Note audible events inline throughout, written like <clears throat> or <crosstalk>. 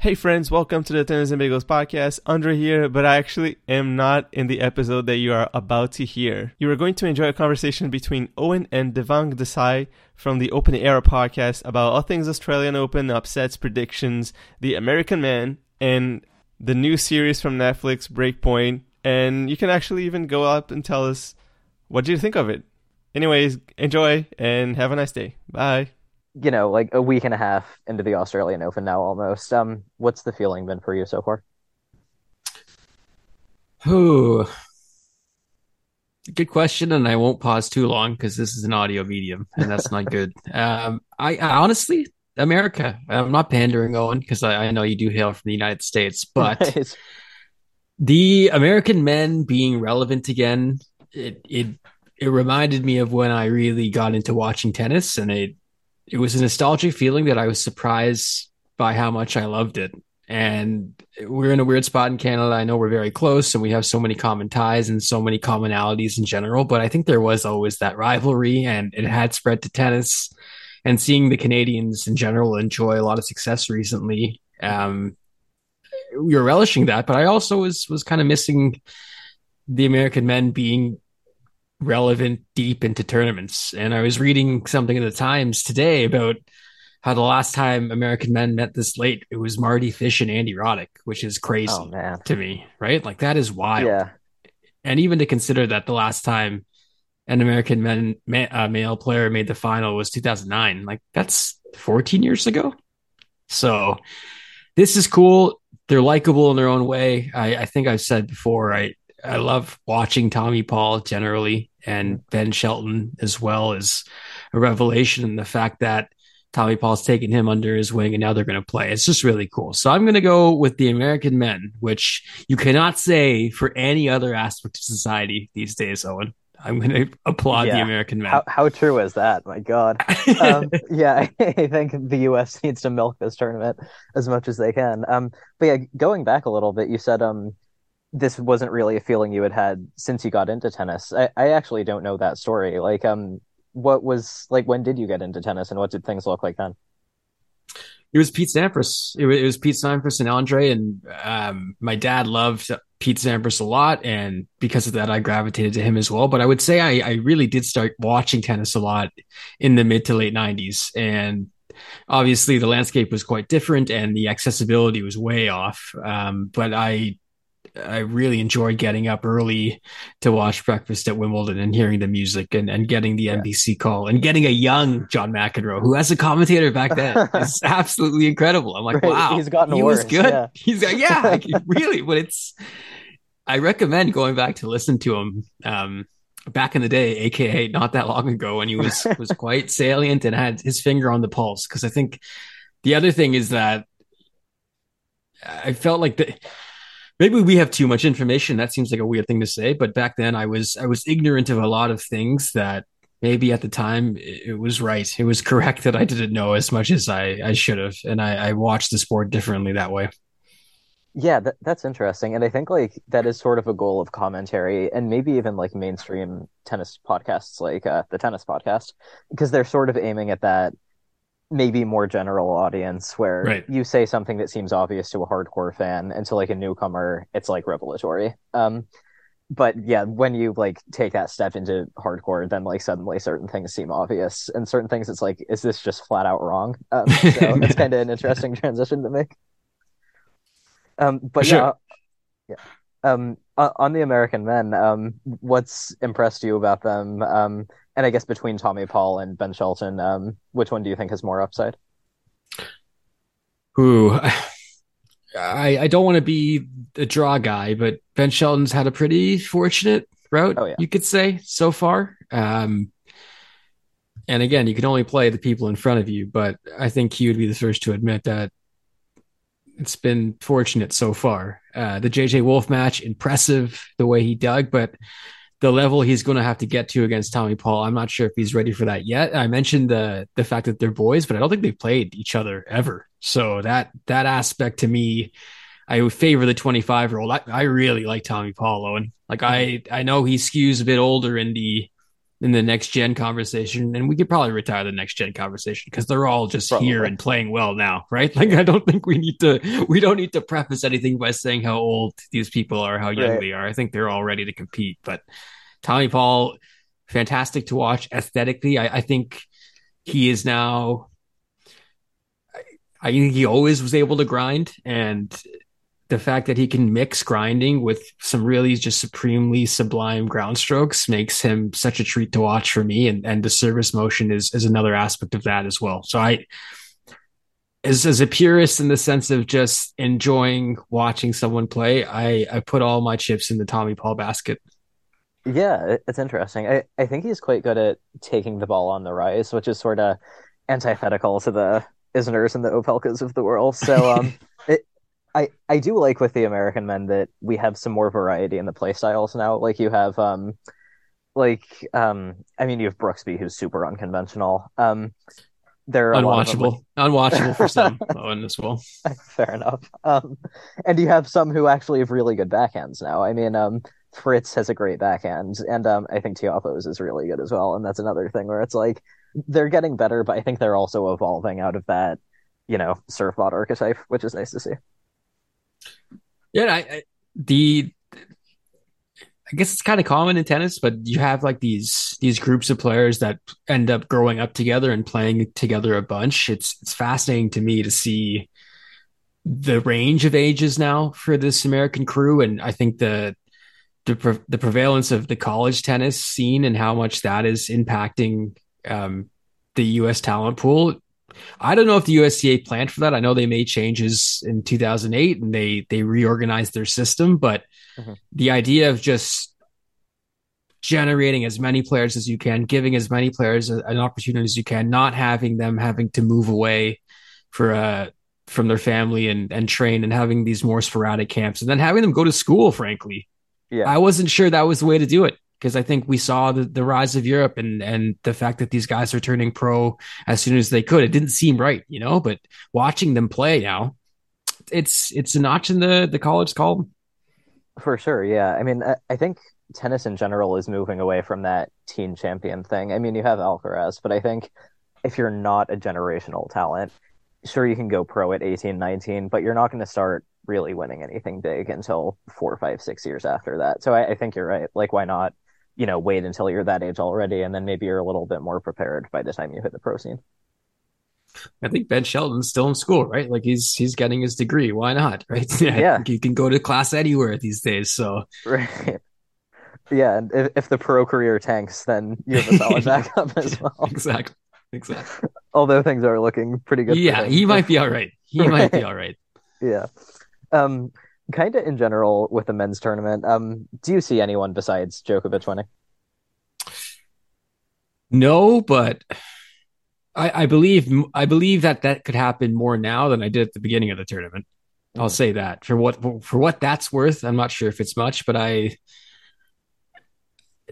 Hey friends, welcome to the Tennis and Bagels podcast. Andre here, but I actually am not in the episode that you are about to hear. You are going to enjoy a conversation between Owen and Devang Desai from the Open Era podcast about all things Australian Open, upsets, predictions, the American Man, and the new series from Netflix, Breakpoint. And you can actually even go up and tell us what do you think of it. Anyways, enjoy and have a nice day. Bye you know, like a week and a half into the Australian Open now almost. Um, what's the feeling been for you so far? Ooh, good question, and I won't pause too long because this is an audio medium, and that's not <laughs> good. um, I, I, honestly, America. I'm not pandering, Owen, because I, I, know you do hail from the United States, <laughs> but the American men being relevant again, it it it reminded me of when I really got into watching tennis, and it it was a nostalgic feeling that I was surprised by how much I loved it. And we're in a weird spot in Canada. I know we're very close and we have so many common ties and so many commonalities in general, but I think there was always that rivalry and it had spread to tennis. And seeing the Canadians in general enjoy a lot of success recently, um, we were relishing that. But I also was was kind of missing the American men being relevant deep into tournaments. And I was reading something in the Times today about how the last time American men met this late, it was Mardy Fish and Andy Roddick, which is crazy oh, to me, right? Like that is wild. Yeah. And even to consider that the last time an American men ma- uh, male player made the final was 2009, like that's 14 years ago. So this is cool. They're likable in their own way. I, I think I've said before, I I love watching Tommy Paul generally and Ben Shelton as well as a revelation in the fact that Tommy Paul's taken him under his wing and now they're going to play. It's just really cool. So I'm going to go with the American men, which you cannot say for any other aspect of society these days, Owen. I'm going to applaud yeah. the American men. How, how, true is that? My God. <laughs> um, yeah, <laughs> I think the U.S. needs to milk this tournament as much as they can. Um, but yeah, going back a little bit, you said um, this wasn't really a feeling you had had since you got into tennis. I, I actually don't know that story. Like, um, what was like? When did you get into tennis, and what did things look like then? It was Pete Sampras. It was, it was Pete Sampras and Andre, and um, my dad loved Pete Sampras a lot, and because of that, I gravitated to him as well. But I would say I, I really did start watching tennis a lot in the mid to late '90s, and obviously the landscape was quite different, and the accessibility was way off. Um, but I I really enjoy getting up early to watch breakfast at Wimbledon and hearing the music and, and getting the yeah. NBC call and getting a young John McEnroe who as a commentator back then <laughs> is absolutely incredible. I'm like, wow, he's gotten he worse. was good. Yeah. <laughs> He's got, yeah, <laughs> really, but it's, I recommend going back to listen to him. Um, back in the day, aka not that long ago, when he was was quite salient and had his finger on the pulse. Because I think the other thing is that I felt like the maybe we have too much information. That seems like a weird thing to say, but back then I was I was ignorant of a lot of things that maybe at the time it was right. It was correct that I didn't know as much as I, I should have. And I, I watched the sport differently that way. Yeah, that, that's interesting. And I think like that is sort of a goal of commentary and maybe even like mainstream tennis podcasts like uh, the tennis podcast, because they're sort of aiming at that maybe more general audience where right. you say something that seems obvious to a hardcore fan and to like a newcomer it's like revelatory. Um but yeah when you like take that step into hardcore then like suddenly certain things seem obvious and certain things it's like is this just flat out wrong? Um, <laughs> so it's kind of an interesting transition to make. Um but sure. yeah yeah. Um on the american men um what's impressed you about them? Um and I guess between Tommy Paul and Ben Shelton, um, which one do you think has more upside? who <sighs> I, I don't want to be a draw guy, but Ben Shelton's had a pretty fortunate route, oh, yeah. you could say, so far. Um, and again, you can only play the people in front of you, but I think he would be the first to admit that it's been fortunate so far. Uh, the JJ Wolf match, impressive the way he dug, but the level he's going to have to get to against Tommy Paul, I'm not sure if he's ready for that yet. I mentioned the the fact that they're boys, but I don't think they've played each other ever. So that that aspect to me, I would favor the 25 year old. I, I really like Tommy Paul, and like I I know he skews a bit older in the in the next gen conversation, and we could probably retire the next gen conversation because they're all just probably. here and playing well now, right? Like I don't think we need to we don't need to preface anything by saying how old these people are, how young right. they are. I think they're all ready to compete. But Tommy Paul, fantastic to watch aesthetically. I, I think he is now. I think he always was able to grind, and the fact that he can mix grinding with some really just supremely sublime ground strokes makes him such a treat to watch for me. And, and the service motion is, is another aspect of that as well. So I, as, as a purist in the sense of just enjoying watching someone play, I, I put all my chips in the Tommy Paul basket. Yeah, it's interesting. I, I think he's quite good at taking the ball on the rise, which is sort of antithetical to the Isners and the Opelkas of the world. So um, <laughs> it, I I do like with the American men that we have some more variety in the play styles now. Like you have um like um I mean you have Brooksby who's super unconventional. Um they're unwatchable, like... unwatchable for some <laughs> Owen as well. <laughs> Fair enough. Um, and you have some who actually have really good backhands now. I mean, um, Fritz has a great backhand, and um, I think Tiafoe's is really good as well. And that's another thing where it's like they're getting better, but I think they're also evolving out of that, you know, serve bot archetype, which is nice to see. Yeah, I, I, the I guess it's kind of common in tennis, but you have like these these groups of players that end up growing up together and playing together a bunch. It's it's fascinating to me to see the range of ages now for this American crew, and I think the the, pre- the prevalence of the college tennis scene and how much that is impacting um, the U.S. talent pool I don't know if the USTA planned for that. I know they made changes in 2008 and they they reorganized their system, but mm-hmm. the idea of just generating as many players as you can, giving as many players an opportunity as you can, not having them having to move away for uh from their family and and train and having these more sporadic camps and then having them go to school frankly. Yeah. I wasn't sure that was the way to do it because I think we saw the, the rise of Europe and and the fact that these guys are turning pro as soon as they could. It didn't seem right, you know. But watching them play now, it's it's a notch in the the college column. For sure, yeah. I mean, I, I think tennis in general is moving away from that teen champion thing. I mean, you have Alcaraz, but I think if you're not a generational talent, sure you can go pro at 18, 19, but you're not going to start really winning anything big until four, five, six years after that. So I, I think you're right. Like, why not you know, wait until you're that age already, and then maybe you're a little bit more prepared by the time you hit the pro scene. I think Ben Shelton's still in school, right? Like he's he's getting his degree. Why not, <laughs> right? Yeah, yeah. you can go to class anywhere these days. So right, yeah. And if, if the pro career tanks, then you have a solid <laughs> backup as well. exactly, exactly. <laughs> Although things are looking pretty good. Yeah, he might be all right. He might be all right. Yeah. Um, kind of in general with the men's tournament, um, do you see anyone besides Djokovic winning? No, but I, I believe I believe that that could happen more now than I did at the beginning of the tournament. I'll mm. say that for what for what that's worth. I'm not sure if it's much, but I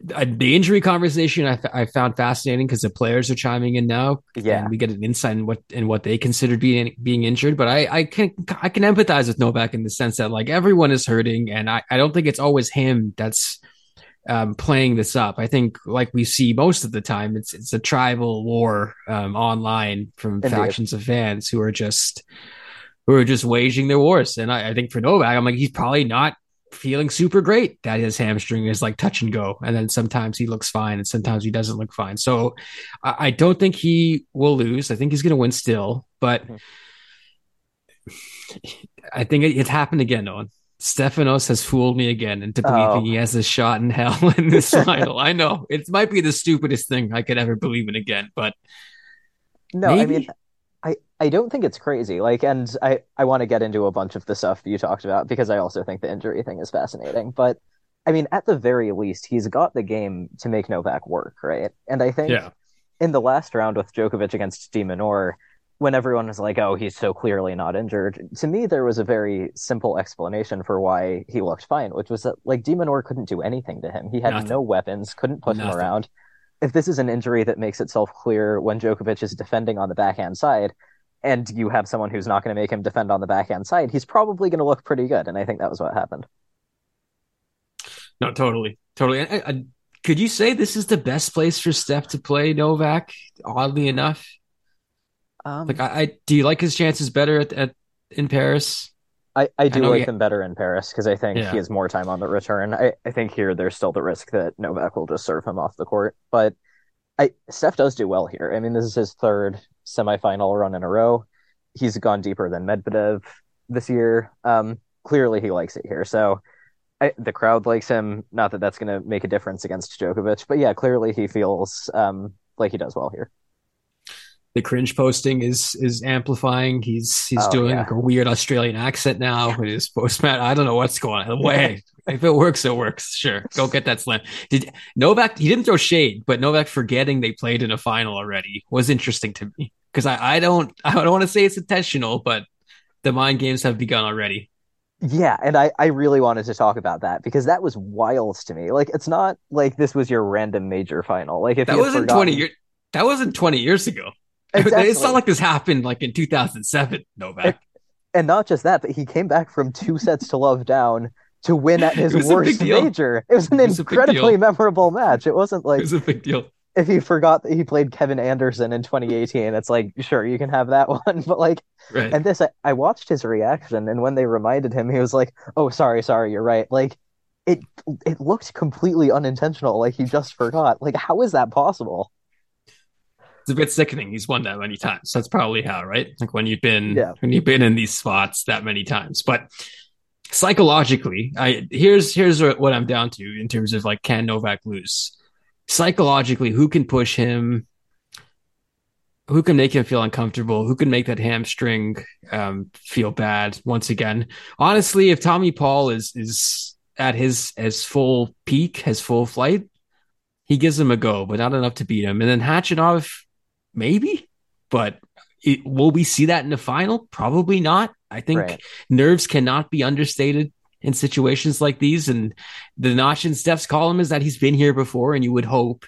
the injury conversation I, I found fascinating because the players are chiming in now. Yeah, and we get an insight in what in what they considered being being injured. But I I can I can empathize with Novak in the sense that like everyone is hurting, and I I don't think it's always him that's um, playing this up. I think like we see most of the time, it's it's a tribal war um, online from Indeed. factions of fans who are just who are just waging their wars. And I, I think for Novak, I'm like he's probably not feeling super great that his hamstring is like touch and go. And then sometimes he looks fine and sometimes he doesn't look fine. So I, I don't think he will lose. I think he's going to win still, but mm-hmm. I think it, it's happened again, Owen. Stefanos has fooled me again into believing oh. he has a shot in hell <laughs> in this <laughs> final. I know it might be the stupidest thing I could ever believe in again, but no, maybe? I mean, I, I don't think it's crazy. Like, and I, I want to get into a bunch of the stuff you talked about because I also think the injury thing is fascinating. But I mean, at the very least, he's got the game to make Novak work, right? And I think yeah. in the last round with Djokovic against de Minaur, when everyone was like, "Oh, he's so clearly not injured," to me there was a very simple explanation for why he looked fine, which was that like de Minaur couldn't do anything to him. He had Nothing. no weapons, couldn't push Nothing. him around. If this is an injury that makes itself clear when Djokovic is defending on the backhand side, and you have someone who's not going to make him defend on the backhand side, he's probably going to look pretty good. And I think that was what happened. No, totally, totally. I, I, could you say this is the best place for Steph to play Novak? Oddly enough, um, like, I, I, do you like his chances better at, at in Paris? I, I do I like him better in Paris because I think yeah. he has more time on the return. I, I think here there's still the risk that Novak will just serve him off the court. But I Steph does do well here. I mean, this is his third semifinal run in a row. He's gone deeper than Medvedev this year. Um, clearly, he likes it here. So I, the crowd likes him. Not that that's going to make a difference against Djokovic, but yeah, clearly he feels um, like he does well here the cringe posting is is amplifying. He's he's oh, doing yeah. like a weird Australian accent now with his postman. I don't know what's going on. Way if it works, it works. Sure, go get that slam. Did Novak? He didn't throw shade, but Novak forgetting they played in a final already was interesting to me because I I don't <laughs> I don't want to say it's intentional, but the mind games have begun already. Yeah, and I, I really wanted to talk about that because that was wild to me. Like, it's not like this was your random major final. Like, if that wasn't twenty years, that wasn't twenty years ago. Exactly. It's not like this happened like in 2007, Novak. And, and not just that, but he came back from two <laughs> sets to love down to win at his worst major. It was an it was incredibly memorable match. It wasn't like it was a big deal. If he forgot that he played Kevin Anderson in 2018, it's like sure you can have that <laughs> one, but like, right. and this I, I watched his reaction, and when they reminded him, he was like, "Oh, sorry, sorry, you're right." Like, it it looked completely unintentional, like he just forgot. Like, how is that possible? It's a bit sickening. He's won that many times. That's probably how, right? Like when you've been yeah. when you've been in these spots that many times. But psychologically, I here's here's what I'm down to in terms of like can Novak lose? Psychologically, who can push him? Who can make him feel uncomfortable? Who can make that hamstring um, feel bad once again? Honestly, if Tommy Paul is is at his as full peak, his full flight, he gives him a go, but not enough to beat him. And then Khachanov, maybe, but it, will we see that in the final? Probably not. I think right. nerves cannot be understated in situations like these. And the notch in Steph's column is that he's been here before, and you would hope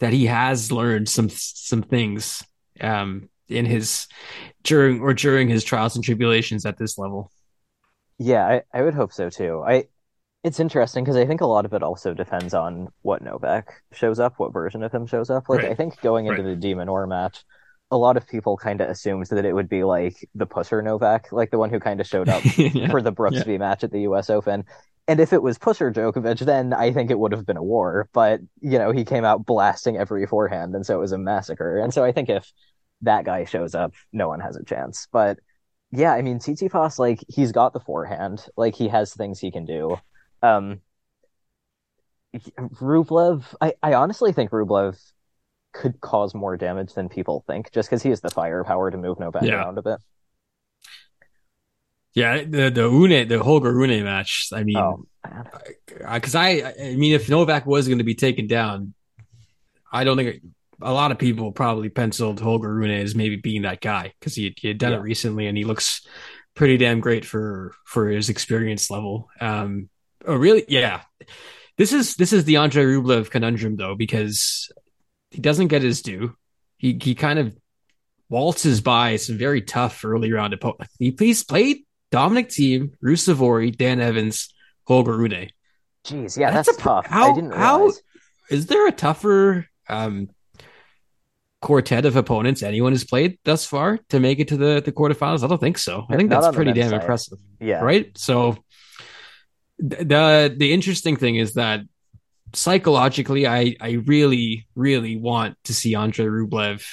that he has learned some some things um, in his during or during his trials and tribulations at this level. Yeah, I, I would hope so too. I it's interesting because I think a lot of it also depends on what Novak shows up, what version of him shows up. Like right. I think going into right. the Demon Minaur match, a lot of people kind of assumed that it would be like the pusher Novak, like the one who kind of showed up <laughs> yeah. for the Brooksby yeah. match at the U.S. Open. And if it was pusher Djokovic, then I think it would have been a war. But you know, he came out blasting every forehand, and so it was a massacre. And so I think if that guy shows up, no one has a chance. But yeah, I mean, Tsitsipas, like he's got the forehand, like he has things he can do. Um, Rublev, I, I honestly think Rublev could cause more damage than people think, just because he has the firepower to move Novak yeah. around a bit. Yeah, the the Rune, the Holger Rune match. I mean, because oh, I, I mean, if Novak was going to be taken down, I don't think a lot of people probably penciled Holger Rune as maybe being that guy because he, he had done yeah. it recently and he looks pretty damn great for for his experience level. Um, Oh, really? Yeah. This is this is the Andre Rublev conundrum though, because he doesn't get his due. He he kind of waltzes by some very tough early round opponents. He please played Dominic Thiem, Ruusuvuori, Dan Evans, Holger Rune. Jeez, yeah, that's, that's a, tough. How, I didn't how is there a tougher um, quartet of opponents anyone has played thus far to make it to the the quarterfinals? I don't think so. I think Not that's pretty damn side. impressive. Yeah. Right. So the the interesting thing is that psychologically, I I really really want to see Andre Rublev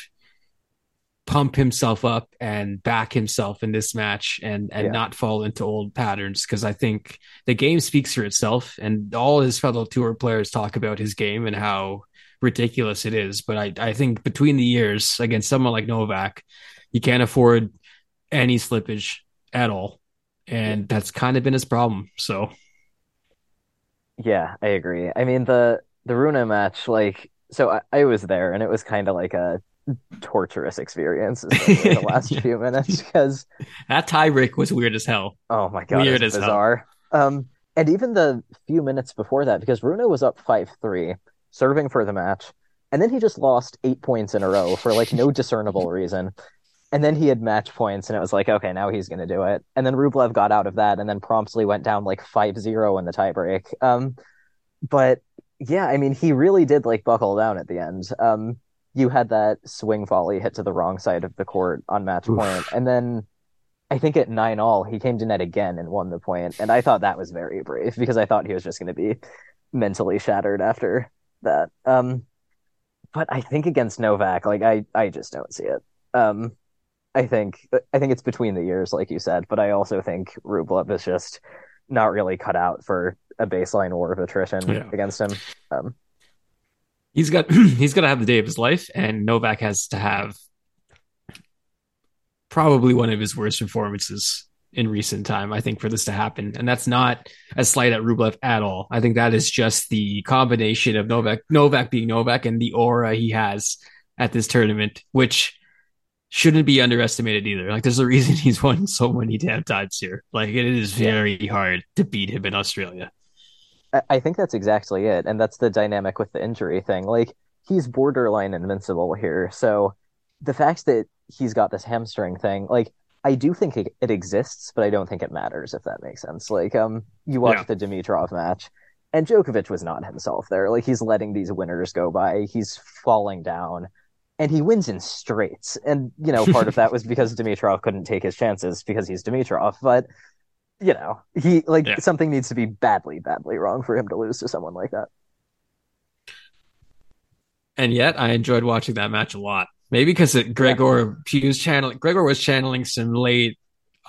pump himself up and back himself in this match and and yeah. not fall into old patterns because I think the game speaks for itself and all his fellow tour players talk about his game and how ridiculous it is but I I think between the years against someone like Novak He can't afford any slippage at all. And that's kind of been his problem. So Yeah, I agree. I mean the the Rune match, like so I, I was there and it was kind of like a torturous experience the last yeah. <laughs> few minutes because that tie break was weird as hell. Oh my god, weird as bizarre. Hell. Um, and even the few minutes before that, because Rune was up five three, serving for the match, and then he just lost eight points in a row for like no discernible reason. And then he had match points, and it was like, okay, now he's going to do it. And then Rublev got out of that, and then promptly went down like 5-0 in the tiebreak. Um, but yeah, I mean, he really did like buckle down at the end. Um, you had that swing volley hit to the wrong side of the court on match point, and then I think at nine all he came to net again and won the point, and I thought that was very brave because I thought he was just going to be mentally shattered after that. Um, but I think against Novak, like I, I just don't see it. Um, I think I think it's between the years, like you said, but I also think Rublev is just not really cut out for a baseline war of attrition yeah. against him. Um, he's got <clears throat> he's got to have the day of his life, and Novak has to have probably one of his worst performances in recent time. I think for this to happen, and that's not a slight at Rublev at all. I think that is just the combination of Novak Novak being Novak and the aura he has at this tournament, which shouldn't be underestimated either. Like there's a reason <laughs> he's won so many damn times here. Like it is very hard to beat him in Australia. I think that's exactly it, and that's the dynamic with the injury thing. Like he's borderline invincible here, so the fact that he's got this hamstring thing, like I do think it, it exists, but I don't think it matters if that makes sense. Like um, you watch yeah. the Dimitrov match, and Djokovic was not himself there. Like he's letting these winners go by, he's falling down, and he wins in straights. And you know, part of that was because <laughs> Dimitrov couldn't take his chances because he's Dimitrov, but you know, he like yeah. something needs to be badly, badly wrong for him to lose to someone like that. And yet, I enjoyed watching that match a lot. Maybe because Gregor yeah. was channeling Gregor was channeling some late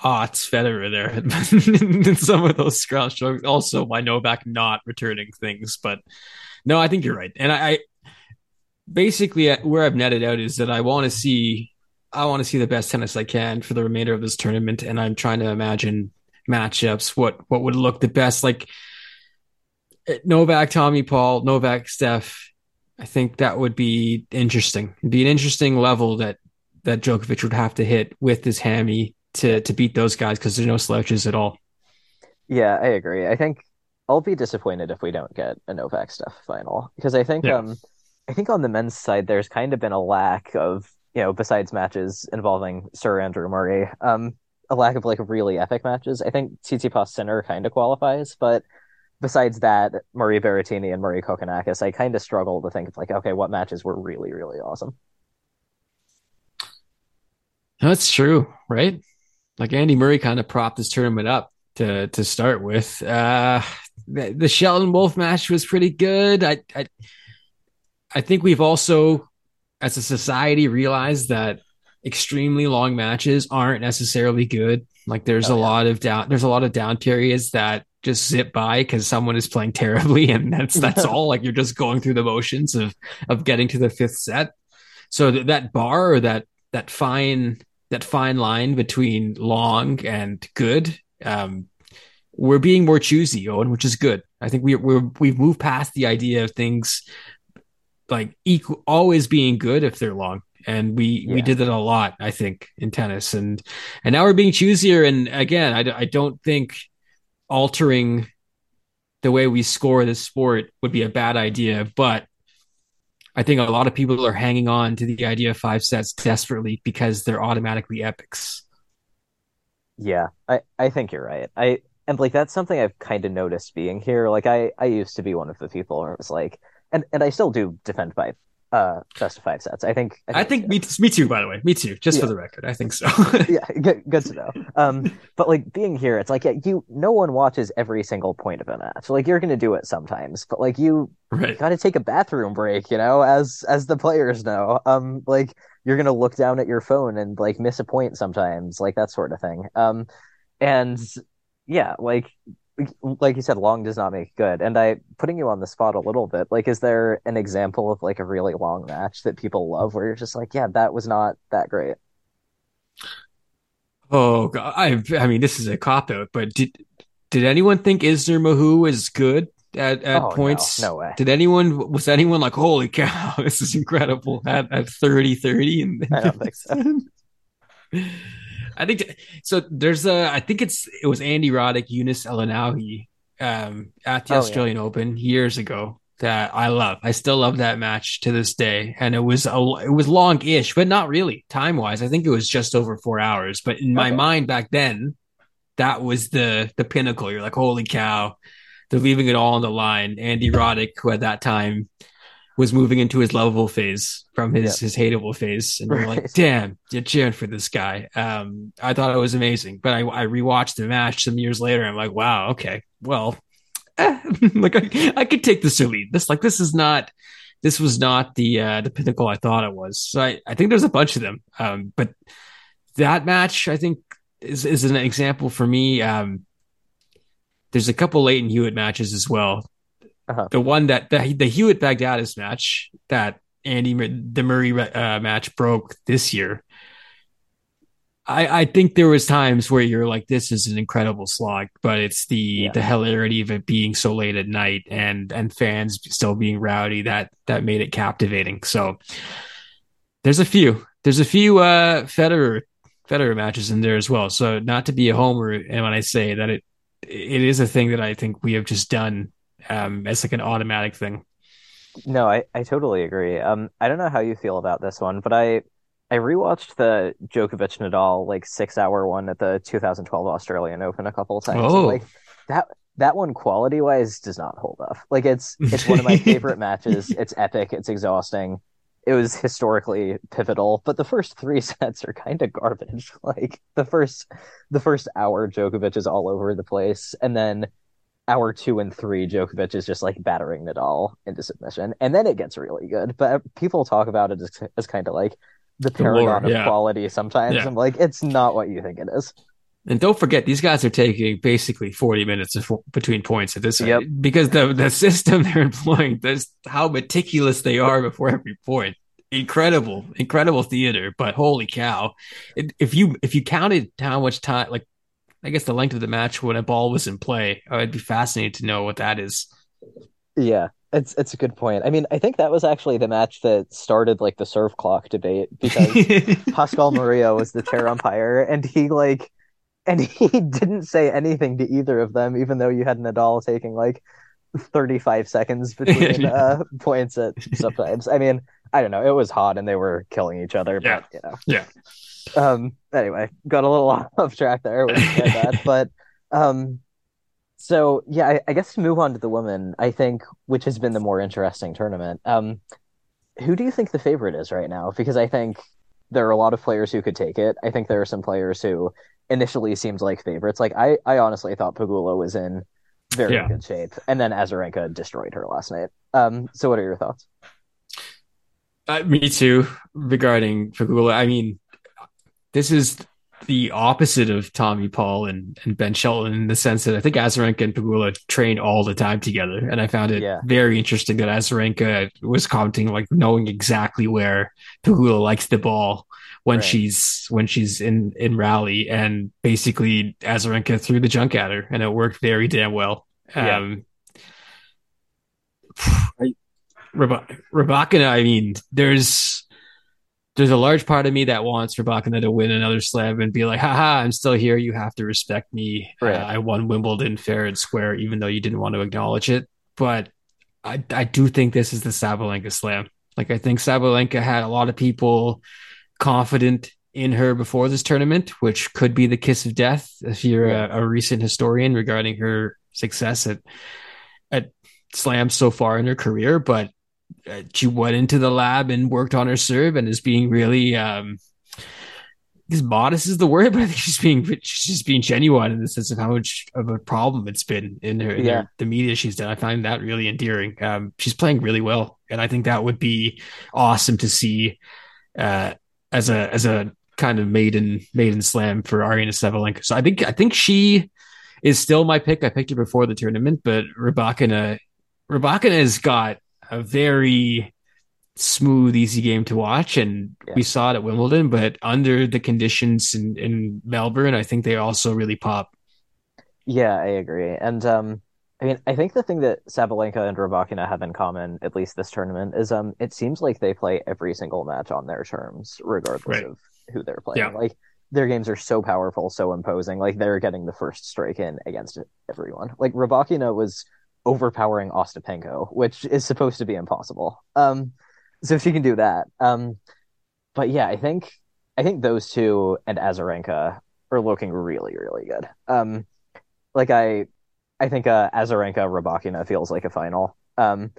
aughts Federer there <laughs> in some of those scrum strokes. Also, by Novak not returning things, but no, I think you're right. And I, I basically where I've netted out is that I want to see I want to see the best tennis I can for the remainder of this tournament, and I'm trying to imagine matchups, what what would look the best. Like Novak, Tommy Paul, Novak, Steph. I think that would be interesting. It'd be an interesting level that that Djokovic would have to hit with his hammy to to beat those guys because there's no slouches at all. Yeah, I agree. I think I'll be disappointed if we don't get a Novak Steph final because I think yeah. um I think on the men's side there's kind of been a lack of you know besides matches involving Sir Andrew Murray um a lack of like really epic matches. I think Tsitsipas Sinner kind of qualifies, but besides that, Murray Berrettini and Murray Kokkinakis, I kind of struggle to think of like, okay, what matches were really, really awesome. That's true, right? Like Andy Murray kind of propped this tournament up to to start with. Uh, the, the Shelton Wolf match was pretty good. I, I I think we've also, as a society, realized that extremely long matches aren't necessarily good. Like there's oh, a yeah. lot of down there's a lot of down periods that just zip by because someone is playing terribly <laughs> and that's that's <laughs> all. Like you're just going through the motions of of getting to the fifth set. So th- that bar or that that fine that fine line between long and good, um, we're being more choosy, Owen, which is good. I think we we're we've moved past the idea of things like equal always being good if they're long. And we yeah. we did that a lot i think in tennis. And and now we're being choosier. And again i, I don't think altering the way we score this sport would be a bad idea. But i think a lot of people are hanging on to the idea of five sets desperately because they're automatically epics. Yeah i i think you're right. I and like that's something i've kind of noticed being here. Like i i used to be one of the people where it was like and and I still do defend five uh best of five sets. I think. I think, I think me, me too. By the way, me too. Just yeah. for the record, I think so. <laughs> yeah, good, good to know. Um, but like being here, it's like yeah, you. No one watches every single point of a match. Like you're gonna do it sometimes, but like you, right. you got to take a bathroom break. You know, as as the players know. Um, like you're gonna look down at your phone and like miss a point sometimes, like that sort of thing. Um, and yeah, like like you said, long does not make good. And I putting you on the spot a little bit. Like, is there an example of like a really long match that people love where you're just like, yeah, that was not that great? Oh God, I I mean this is a cop out, but did did anyone think Isner Mahut is good at, at oh, points? No, no, way. Did anyone was anyone like, holy cow, <laughs> this is incredible at, at 30 30 and I don't think so. <laughs> I think so. There's a, I think it's it was Andy Roddick, Younes El Aynaoui, um, at the oh, Australian yeah. Open years ago that I love. I still love that match to this day, and it was a it was long-ish, but not really time wise. I think it was just over four hours. But in my mind back then, that was the the pinnacle. You're like, holy cow, they're leaving it all on the line. Andy Roddick, who at that time was moving into his lovable phase from his his hateable phase, and you're like, <laughs> damn, you're cheering for this guy. Um, I thought it was amazing, but I I rewatched the match some years later. I'm like, wow, okay, well, eh, <laughs> like I, I could take this or leave this. Like this is not this was not the uh, the pinnacle I thought it was. So I, I think there's a bunch of them. Um, but that match I think is is an example for me. Um, there's a couple Lleyton Hewitt matches as well uh-huh. The one that the, the Hewitt Baghdatis match that Andy the Murray uh, match broke this year. I, I think there was times where you're like, this is an incredible slog, but it's the yeah. the hilarity of it being so late at night and and fans still being rowdy that that made it captivating. So there's a few there's a few uh Federer Federer matches in there as well. So not to be a homer, and when I say that it it is a thing that I think we have just done um, as like an automatic thing. No, I, I totally agree. Um, I don't know how you feel about this one, but I I rewatched the Djokovic Nadal like six hour one at the 2012 Australian Open a couple of times. Oh. like that that one quality wise does not hold up. Like it's <laughs> it's one of my favorite matches. It's epic. It's exhausting. It was historically pivotal, but the first three <laughs> sets are kind of garbage. <laughs> Like the first the first hour, Djokovic is all over the place, and then hour two and three, Djokovic is just like battering Nadal into submission, and then it gets really good. But uh, people talk about it as, as kind of like the paragon of yeah. quality. Sometimes yeah. I'm like, it's not what you think it is. And don't forget, these guys are taking basically 40 minutes of, between points at this yep. because the the system <laughs> they're employing, that's how meticulous they are before every point. Incredible, incredible theater. But holy cow, if you if you counted how much time, like I guess the length of the match when a ball was in play. I'd be fascinated to know what that is. Yeah, it's it's a good point. I mean, I think that was actually the match that started like the serve clock debate because <laughs> Pascal Maria was the chair umpire and he like and he <laughs> didn't say anything to either of them, even though you had Nadal taking like 35 seconds between <laughs> uh, points at sometimes. I mean, I don't know. It was hot and they were killing each other, yeah. but you know. Yeah. Um, anyway, got a little <laughs> off track there, which that. <laughs> but um, so yeah, I, I, guess to move on to the women, I think which has been the more interesting tournament. Um, who do you think the favorite is right now? Because I think there are a lot of players who could take it. I think there are some players who initially seemed like favorites. Like I, I honestly thought Pegula was in very yeah. good shape, and then Azarenka destroyed her last night. Um, so what are your thoughts? Uh, me too. Regarding Pegula, I mean, this is the opposite of Tommy Paul and, and Ben Shelton in the sense that I think Azarenka and Pegula train all the time together. And I found it yeah. very interesting that Azarenka was commenting like knowing exactly where Pegula likes the ball when right. she's when she's in in rally and basically Azarenka threw the junk at her and it worked very damn well. Yeah. Um Rybakina, I mean, there's there's a large part of me that wants for Rybakina to win another slam and be like, haha, I'm still here. You have to respect me. Right. Uh, I won Wimbledon fair and square, even though you didn't want to acknowledge it. But I, I do think this is the Sabalenka slam. Like, I think Sabalenka had a lot of people confident in her before this tournament, which could be the kiss of death if you're a, a recent historian regarding her success at, at slams so far in her career. But uh, she went into the lab and worked on her serve and is being really um this modest is the word, <laughs> but I think she's being she's just being genuine in the sense of how much of a problem it's been in her, in yeah. her the media she's done. I find that really endearing. Um, she's playing really well, and I think that would be awesome to see uh, as a as a kind of maiden maiden slam for Aryna Sabalenka. So I think I think she is still my pick. I picked her before the tournament, but Rybakina Rybakina has got a very smooth, easy game to watch, and yeah. we saw it at Wimbledon. But under the conditions in, in Melbourne, I think they also really pop. Yeah, I agree. And um, I mean, I think the thing that Sabalenka and Rybakina have in common, at least this tournament, is um, it seems like they play every single match on their terms, regardless right. of who they're playing. Yeah. Like their games are so powerful, so imposing. Like they're getting the first strike in against everyone. Like Rybakina was overpowering Ostapenko, which is supposed to be impossible. Um, so if she can do that. Um, but yeah, I think I think those two and Azarenka are looking really, really good. Um, like I I think uh, Azarenka Rybakina feels like a final. Um,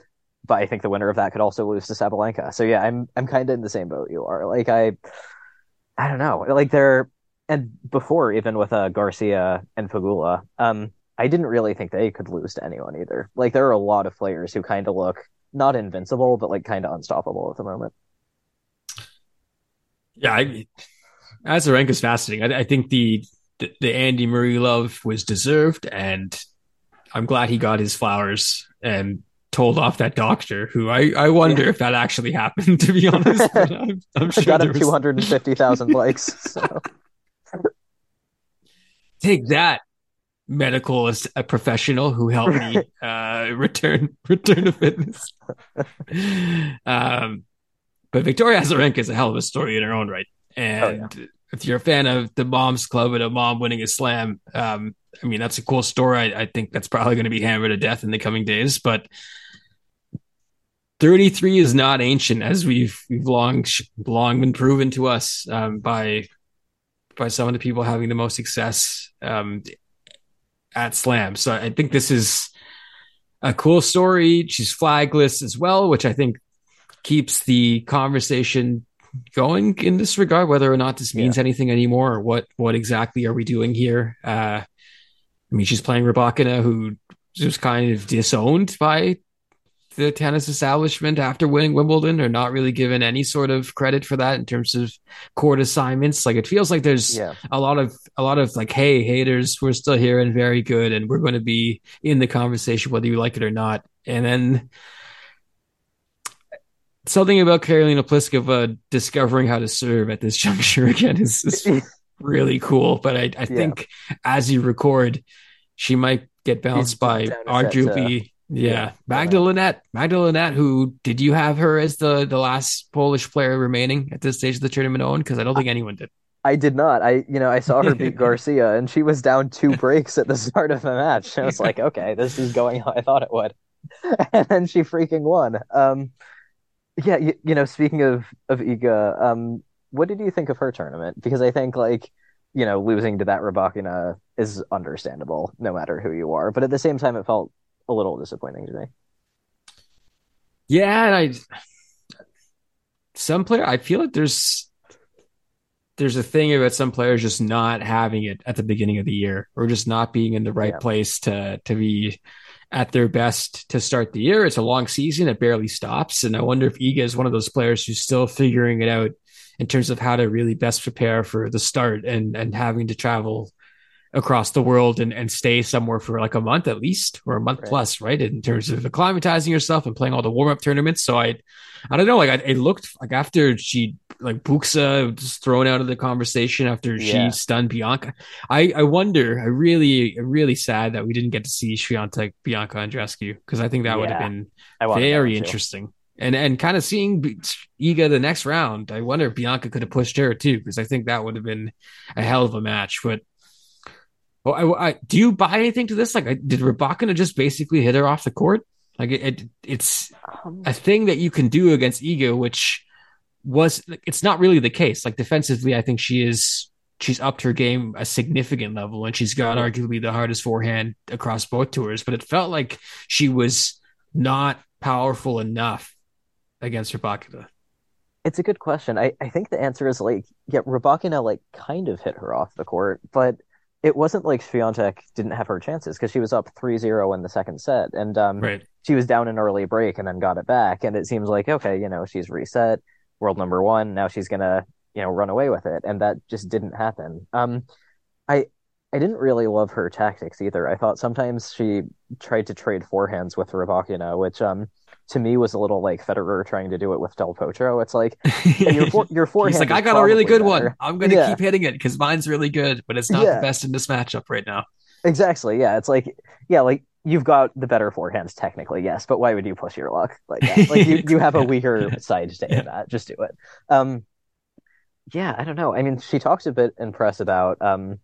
but I think the winner of that could also lose to Sabalenka. So yeah, I'm I'm kind of in the same boat you are. Like I, I don't know. Like they're and before even with uh, Garcia and Pegula, um, I didn't really think they could lose to anyone either. Like there are a lot of players who kind of look not invincible, but like kind of unstoppable at the moment. Yeah, I, is fascinating. I, I think the, the the Andy Murray love was deserved, and I'm glad he got his flowers and told off that doctor who I, I wonder yeah. if that actually happened to be honest. I'm, I'm <laughs> sure got him was... 250,000 likes. So. <laughs> Take that medical as a professional who helped me uh, return <laughs> return to fitness. <laughs> um, but Victoria Azarenka is a hell of a story in her own right. And oh, yeah. if you're a fan of the Moms Club and a mom winning a slam, um, I mean, that's a cool story. I, I think that's probably going to be hammered to death in the coming days. But 33 is not ancient, as we've we've long long been proven to us um, by by some of the people having the most success um, at Slam. So I think this is a cool story. She's flagless as well, which I think keeps the conversation going in this regard, whether or not this means yeah. anything anymore or what what exactly are we doing here. Uh, I mean, she's playing Rybakina, who was kind of disowned by the tennis establishment after winning Wimbledon, are not really given any sort of credit for that in terms of court assignments. Like it feels like there's yeah. a lot of a lot of like, hey, haters, we're still here and very good, and we're going to be in the conversation whether you like it or not. And then something about Karolina Pliskova discovering how to serve at this <laughs> juncture again is, is <laughs> really cool. But I, I yeah. think as you record, she might get bounced by arguably. Yeah, yeah. Magda Linette. Magda Linette, who did you have her as the the last Polish player remaining at this stage of the tournament Owen? Because I don't think anyone did. I did not. I you know I saw her beat <laughs> Garcia and she was down two <laughs> breaks at the start of the match. I was like, okay, this is going how I thought it would, <laughs> and then she freaking won. Um, yeah, you, you know, speaking of of Iga, um, what did you think of her tournament? Because I think like you know, losing to that Rybakina is understandable no matter who you are. But at the same time, it felt a little disappointing to me. Yeah, and I some player I feel like there's there's a thing about some players just not having it at the beginning of the year or just not being in the right yeah. place to to be at their best to start the year. It's a long season; it barely stops, and I wonder if Iga is one of those players who's still figuring it out in terms of how to really best prepare for the start and and having to travel across the world and, and stay somewhere for like a month at least or a month right. plus right in terms of acclimatizing yourself and playing all the warm-up tournaments so i i don't know like I, it looked like after she like Bucsa was thrown out of the conversation after yeah. she stunned bianca i i wonder i really really sad that we didn't get to see Swiatek bianca andreescu because i think that yeah. would have been very interesting and and kind of seeing Iga the next round, I wonder if Bianca could have pushed her too, because I think that would have been a hell of a match. But oh, I, I, do you buy anything to this? Like, did Rybakina just basically hit her off the court? Like, it, it it's um, a thing that you can do against Iga, which was it's not really the case. Like defensively, I think she is she's upped her game a significant level, and she's got arguably the hardest forehand across both tours. But it felt like she was not powerful enough against Rybakina? It's a good question. I, I think the answer is like, yeah, Rybakina like kind of hit her off the court, but it wasn't like Swiatek didn't have her chances because she was up 3-0 in the second set and um, right. she was down an early break and then got it back and it seems like okay, you know, she's reset, world number 1, now she's going to, you know, run away with it and that just didn't happen. Um I I didn't really love her tactics either. I thought sometimes she tried to trade forehands with Rybakina, which um to me was a little like Federer trying to do it with Del Potro. It's like <laughs> your for, your forehand. He's like, I got a really good better. one. I'm going to yeah. keep hitting it because mine's really good, but it's not yeah. the best in this matchup right now. Exactly. Yeah. It's like yeah, like you've got the better forehands technically, yes, but why would you push your luck like that? Like you, you have a <laughs> weaker side to yeah. that. Just do it. Um, yeah, I don't know. I mean, she talks a bit in press about um,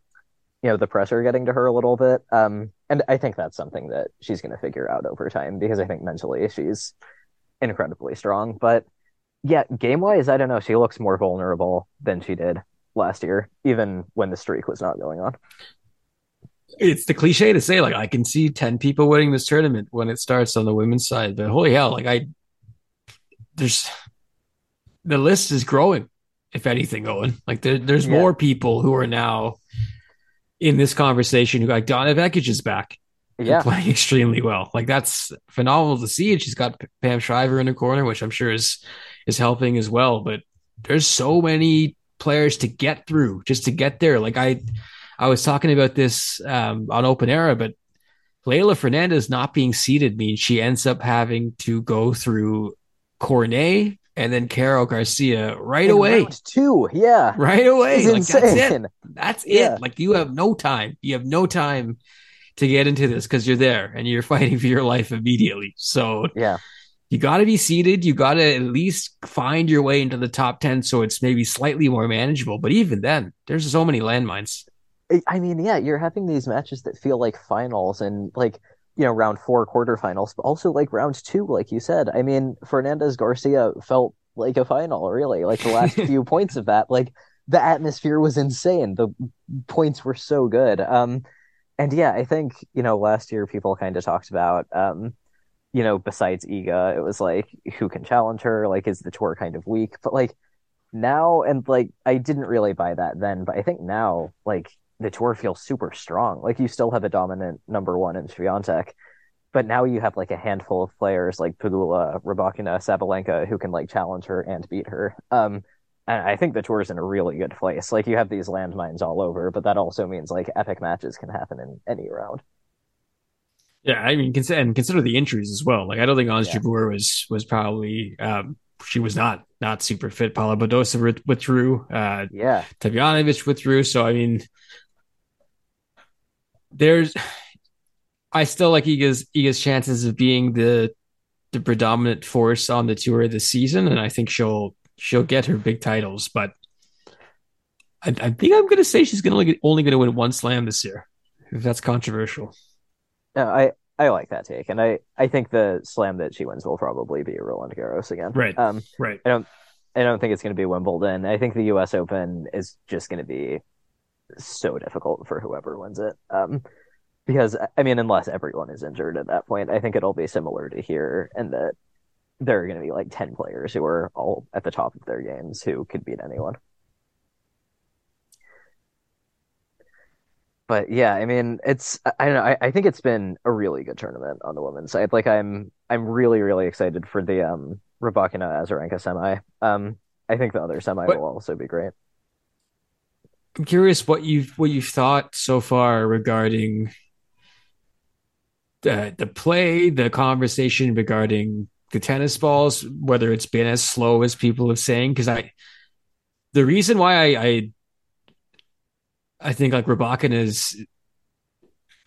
you know, the pressure getting to her a little bit. Um, and I think that's something that she's going to figure out over time because I think mentally she's incredibly strong. But yeah, game wise, I don't know. She looks more vulnerable than she did last year, even when the streak was not going on. It's the cliche to say, like, I can see 10 people winning this tournament when it starts on the women's side, but holy hell, like, I, there's, the list is growing, if anything, Owen. Like, there, there's yeah. more people who are now in this conversation who like Donna Vekic is back. Yeah. Playing extremely well. Like that's phenomenal to see. And she's got Pam Shriver in the corner, which I'm sure is is helping as well. But there's so many players to get through just to get there. Like I I was talking about this um, on Open Era, but Leylah Fernandez not being seated means she ends up having to go through Cornet and then Carol Garcia right In away. Two, yeah, right away. Like, that's it. That's yeah. it. Like you have no time. You have no time to get into this because you're there and you're <laughs> fighting for your life immediately. So yeah, you got to be seated. You got to at least find your way into the top ten, so it's maybe slightly more manageable. But even then, there's so many landmines. I mean, yeah, you're having these matches that feel like finals and like you know, round four quarterfinals, but also like round two, like you said. I mean, Fernandez Garcia felt like a final, really. Like the last <laughs> few points of that, like the atmosphere was insane. The points were so good. Um, and yeah, I think you know, last year people kind of talked about, um, you know, besides Iga, it was like who can challenge her? Like, is the tour kind of weak? But like now, and like I didn't really buy that then, but I think now, like the tour feels super strong. Like you still have a dominant number one in Swiatek, but now you have like a handful of players like Pegula, Rybakina, Sabalenka who can like challenge her and beat her. Um, and I think the tour is in a really good place. Like you have these landmines all over, but that also means like epic matches can happen in any round. Yeah, I mean, consider, and consider the injuries as well. Like I don't think Ons yeah. Jabeur was was probably um, she was not not super fit. Paula Badosa withdrew. Uh, yeah, Tomljanovic withdrew. So I mean, there's I still like Iga's Iga's chances of being the the predominant force on the tour this season, and I think she'll she'll get her big titles. But I, I think I'm going to say she's going to only going to win one slam this year. If that's controversial. No, I I like that take, and I I think the slam that she wins will probably be Roland Garros again. Right. Um. Right. I don't I don't think it's going to be Wimbledon. I think the U.S. Open is just going to be so difficult for whoever wins it. Um, because I mean, unless everyone is injured at that point, I think it'll be similar to here, and that there are going to be like ten players who are all at the top of their games who could beat anyone. But yeah, I mean, it's I don't know. I, I think it's been a really good tournament on the women's side. Like I'm I'm really really excited for the um Rybakina Azarenka semi. Um, I think the other semi but, will also be great. I'm curious what you've what you've thought so far regarding the the play, the conversation regarding the tennis balls, whether it's been as slow as people have saying. Because I, the reason why I, I, I think like Rybakina is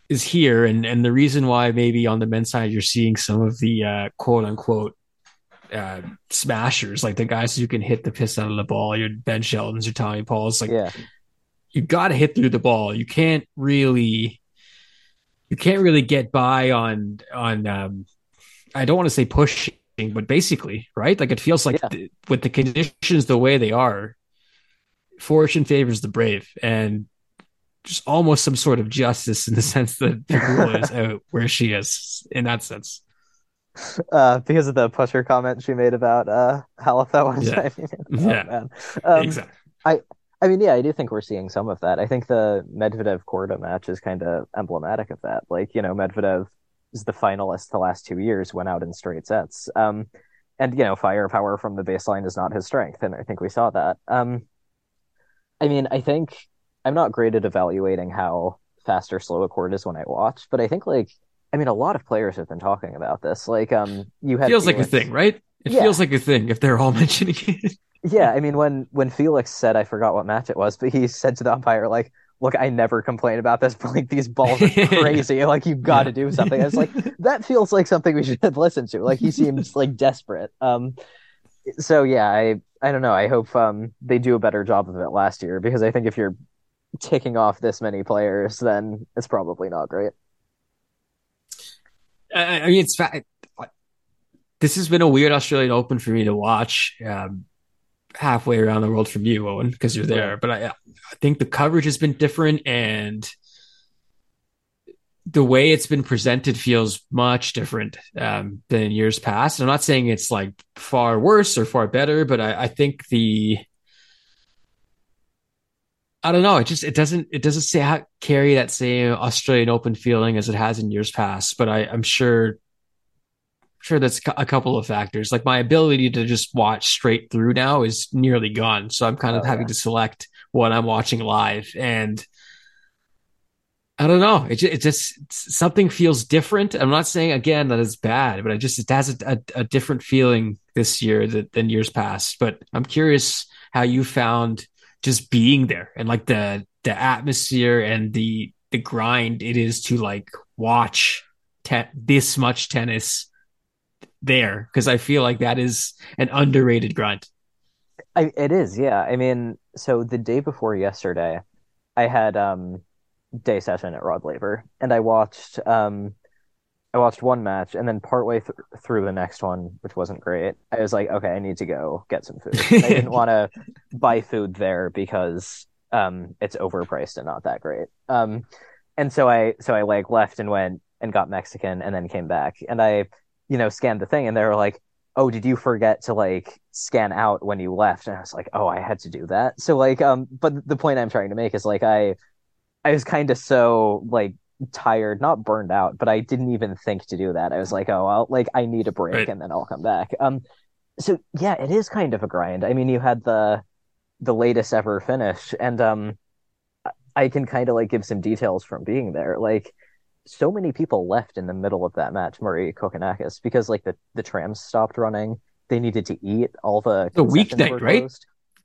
is here, and and the reason why maybe on the men's side you're seeing some of the uh, quote unquote uh, smashers, like the guys who can hit the piss out of the ball, your Ben Sheltons, your Tommy Pauls, like. Yeah you got to hit through the ball. You can't really, you can't really get by on on. Um, I don't want to say pushing, but basically, right? Like it feels like yeah. th- with the conditions the way they are, fortune favors the brave, and just almost some sort of justice in the sense that Pegula is <laughs> out where she is in that sense. Uh, because of the pusher comment she made about uh Halep Yeah, <laughs> oh, yeah. Um, exactly. I I mean, yeah, I do think we're seeing some of that. I think the Medvedev Korda match is kind of emblematic of that. Like, you know, Medvedev is the finalist the last two years, went out in straight sets. Um, and you know, firepower from the baseline is not his strength, and I think we saw that. Um, I mean, I think I'm not great at evaluating how fast or slow a court is when I watch, but I think like I mean, a lot of players have been talking about this. Like, um, you had feels Felix, like a thing, right? It yeah. feels like a thing if they're all <laughs> mentioning it. Yeah, I mean, when when Felix said, I forgot what match it was, but he said to the umpire, like, "Look, I never complain about this, but like these balls are <laughs> crazy. like, you've got to do something." it's like <laughs> that feels like something we should <laughs> listen to. Like, he seems like desperate. Um, so yeah, I I don't know. I hope um they do a better job of it last year because I think if you're ticking off this many players, then it's probably not great. I mean, it's this has been a weird Australian Open for me to watch. Um, halfway around the world from you, Owen, because you're there. But I, I think the coverage has been different, and the way it's been presented feels much different um, than years past. I'm not saying it's like far worse or far better, but I, I think the I don't know. It just it doesn't it doesn't say carry that same Australian Open feeling as it has in years past. But I, I'm sure sure that's a couple of factors. Like my ability to just watch straight through now is nearly gone. So I'm kind of oh, having yeah. to select what I'm watching live. And I don't know. It just, it just something feels different. I'm not saying again that it's bad, but I just it has a, a, a different feeling this year that, than years past. But I'm curious how you found just being there and like the the atmosphere and the the grind it is to like watch te- this much tennis there because I feel like that is an underrated grunt. I, it is, yeah. I mean, so the day before yesterday, I had um day session at Rod Laver, and I watched um I watched one match, and then partway th- through the next one, which wasn't great, I was like, okay, I need to go get some food. I didn't <laughs> want to buy food there because um it's overpriced and not that great. Um, and so I so I like left and went and got Mexican, and then came back, and I you know, scanned the thing and they were like, oh, did you forget to like scan out when you left? And I was like, oh, I had to do that. So like, um, but the point I'm trying to make is like, I, I was kind of so like tired, not burned out, but I didn't even think to do that. I was like, oh, well, like I need a break right. and then I'll come back. Um, so yeah, it is kind of a grind. I mean, you had the, the latest ever finish and, um, I can kind of like give some details from being there. Like, so many people left in the middle of that match, Murray Kokkinakis, because like the, the trams stopped running. They needed to eat. All the the weeknight, right?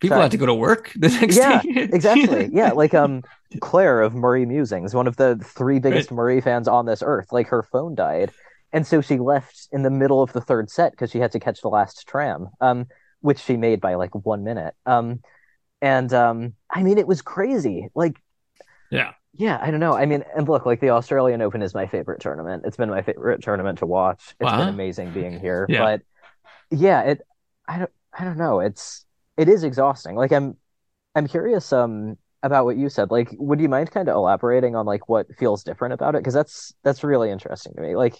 People Sorry. had to go to work the next yeah, day. <laughs> exactly. Yeah, like um <laughs> Claire of Murray Musings, one of the three biggest right. Murray fans on this earth. Like her phone died, and so she left in the middle of the third set because she had to catch the last tram, um, which she made by like one minute. Um, and um, I mean, it was crazy. Like, yeah, yeah, I don't know. I mean, and look, like the Australian Open is my favorite tournament. It's been my favorite tournament to watch. It's wow. been amazing being here. yeah. But yeah, it I don't I don't know. It's it is exhausting. Like I'm I'm curious um about what you said. Like would you mind kind of elaborating on like what feels different about it because that's that's really interesting to me. Like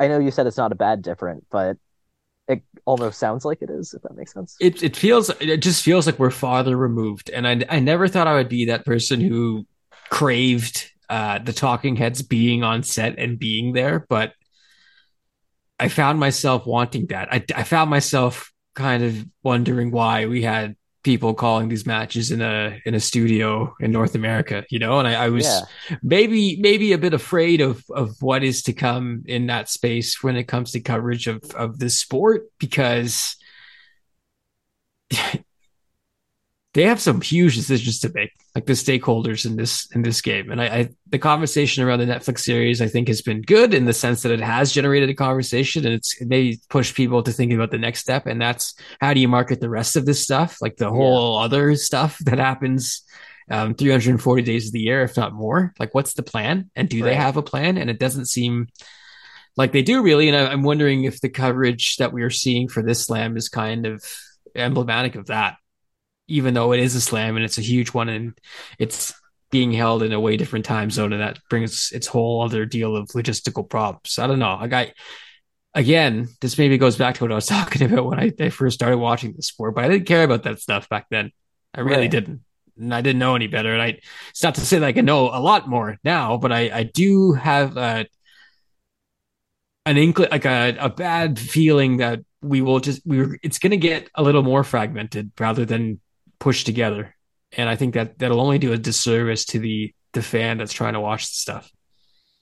I know you said it's not a bad different, but it almost sounds like it is if that makes sense it, it feels it just feels like we're farther removed and I, I never thought i would be that person who craved uh, the talking heads being on set and being there, but I found myself wanting that. I, I found myself kind of wondering why we had people calling these matches in a in a studio in North America, you know, and I, I was yeah. maybe maybe a bit afraid of of what is to come in that space when it comes to coverage of of this sport because they have some huge decisions to make, like the stakeholders in this in this game. And I, I, the conversation around the Netflix series, I think, has been good in the sense that it has generated a conversation and it's maybe push people to think about the next step. And that's how do you market the rest of this stuff, like the whole yeah. other stuff that happens um, 340 days of the year, if not more. Like, what's the plan? And do right. they have a plan? And it doesn't seem like they do really. And I, I'm wondering if the coverage that we are seeing for this slam is kind of emblematic of that even though it is a slam and it's a huge one and it's being held in a way different time zone and that brings its whole other deal of logistical problems. I don't know. I got again, this maybe goes back to what I was <laughs> talking about when I, I first started watching the sport, but I didn't care about that stuff back then. I really right. didn't. And I didn't know any better. And I, it's not to say that I can know a lot more now, but I, I do have a, an inkling, like a, a bad feeling that we will just, we are it's going to get a little more fragmented rather than pushed together. And I think that that'll only do a disservice to the the fan that's trying to watch the stuff.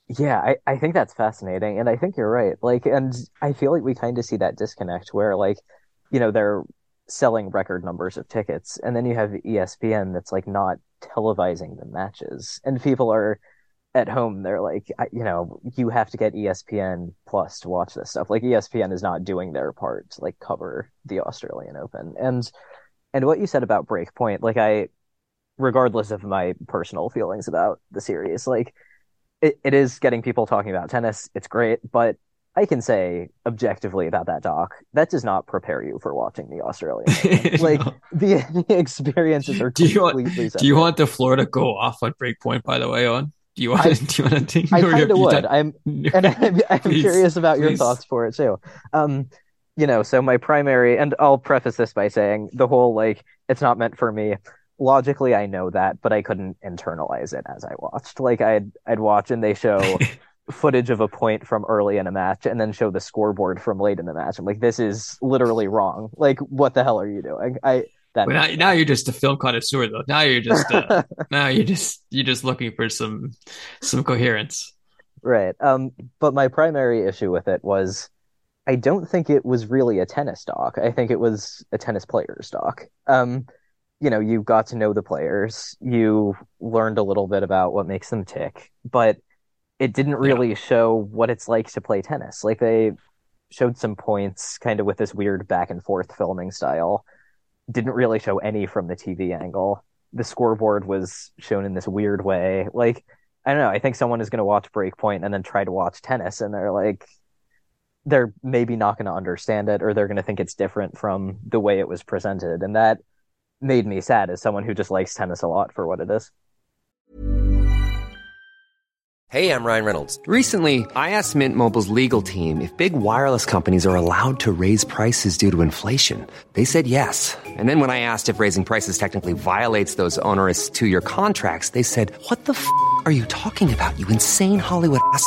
Yeah, I, I think that's fascinating. And I think you're right. Like, and I feel like we kind of see that disconnect where, like, you know, they're selling record numbers of tickets. And then you have ESPN that's like not televising the matches. And people are at home, they're like, you know, you have to get ESPN Plus to watch this stuff. Like, ESPN is not doing their part to like cover the Australian Open. And, and what you said about Breakpoint, like, I, regardless of my personal feelings about the series, like, it, it is getting people talking about tennis. It's great, but I can say objectively about that doc, that does not prepare you for watching the Australian. <laughs> like no. the, <laughs> the, experiences are do you want, separate. Do you want the floor to go off on breakpoint? By the way, on do you want? I, <laughs> do you want to think? I kind of would. I'm and I'm, I'm curious about please. your thoughts for it too. Um, you know, so my primary, and I'll preface this by saying the whole like it's not meant for me logically I know that, but I couldn't internalize it as I watched. Like I'd I'd watch and they show <laughs> footage of a point from early in a match and then show the scoreboard from late in the match. I'm like, this is literally wrong. Like, what the hell are you doing? I that well, now, now, you're just a film connoisseur though. Now you're just uh, <laughs> now you're just you're just looking for some some coherence. Right. Um, but my primary issue with it was I don't think it was really a tennis doc. I think it was a tennis player's doc. Um, you know, you got to know the players, you learned a little bit about what makes them tick, but it didn't really yeah. show what it's like to play tennis. Like they showed some points kind of with this weird back and forth filming style. Didn't really show any from the TV angle. The scoreboard was shown in this weird way. Like, I don't know, I think someone is going to watch Breakpoint and then try to watch tennis and they're like they're maybe not going to understand it or they're going to think it's different from the way it was presented and that made me sad as someone who just likes tennis a lot for what it is. Hey, I'm Ryan Reynolds. Recently, I asked Mint Mobile's legal team if big wireless companies are allowed to raise prices due to inflation. They said yes. And then when I asked if raising prices technically violates those onerous two year contracts, they said, What the f are you talking about, you insane Hollywood ass?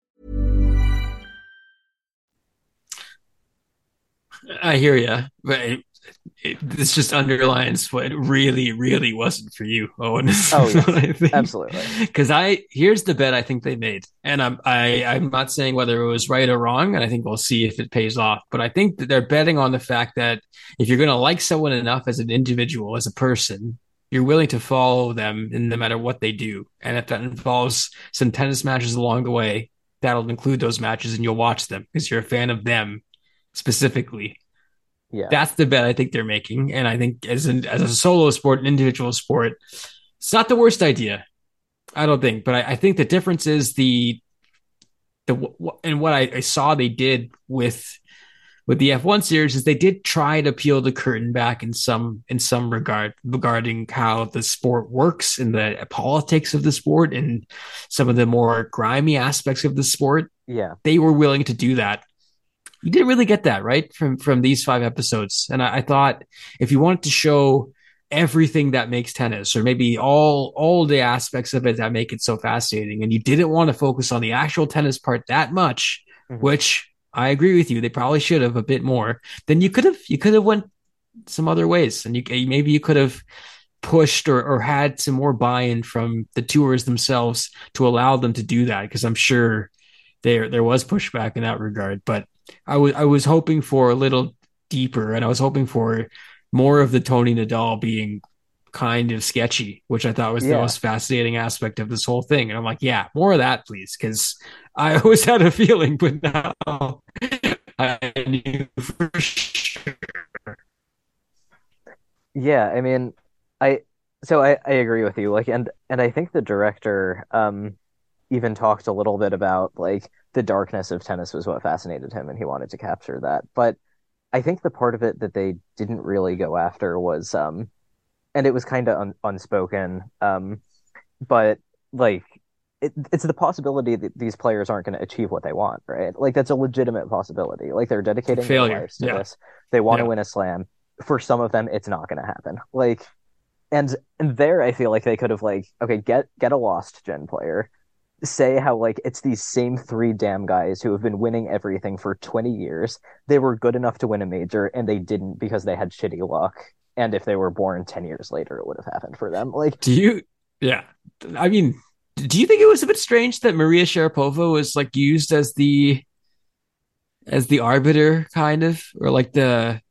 I hear you, but it, it, this just underlines what really, really wasn't for you, Owen. Oh, yes. absolutely. Because I here's the bet I think they made, and I'm I I'm not saying whether it was right or wrong, and I think we'll see if it pays off. But I think that they're betting on the fact that if you're going to like someone enough as an individual, as a person, you're willing to follow them in no matter what they do, and if that involves some tennis matches along the way, that'll include those matches, and you'll watch them because you're a fan of them specifically. Yeah. That's the bet I think they're making. And I think as an as a solo sport, an individual sport, it's not the worst idea. I don't think, but I, I think the difference is the the and what I, I, saw they did with with the F1 series is they did try to peel the curtain back in some in some regard regarding how the sport works and the politics of the sport and some of the more grimy aspects of the sport. Yeah. They were willing to do that you didn't really get that right? From from these five episodes. And I, I, thought if you wanted to show everything that makes tennis or maybe all all the aspects of it that make it so fascinating and you didn't want to focus on the actual tennis part that much mm-hmm. which i agree with you they probably should have a bit more then you could have you could have went some other ways. And you maybe you could have pushed or, or had some more buy-in from the tours themselves to allow them to do that because i'm sure there there was pushback in that regard. But I was I was hoping for a little deeper, and I was hoping for more of the Tony Nadal being kind of sketchy, which I thought was yeah. the most fascinating aspect of this whole thing. And I'm like, yeah, more of that, please, because I <laughs> always had a feeling, but now I knew for sure. Yeah, I mean, I so I, I agree with you. Like, and and I think the director, um, even talked a little bit about like the darkness of tennis was what fascinated him and he wanted to capture that. But I think the part of it that they didn't really go after was um and it was kind of un- unspoken um but like it, it's the possibility that these players aren't going to achieve what they want, right? Like that's a legitimate possibility. Like they're dedicating Failure. their lives to yeah. this. They want yeah. to win a slam. For some of them, it's not going to happen. Like, and and there, I feel like they could have like, okay, get get a lost gen player, say how like it's these same three damn guys who have been winning everything for 20 years. They were good enough to win a major and they didn't because they had shitty luck. And if they were born 10 years later, it would have happened for them. Like, do you, yeah. I mean, do you think it was a bit strange that Maria Sharapova was like used as the, as the arbiter kind of, or like the,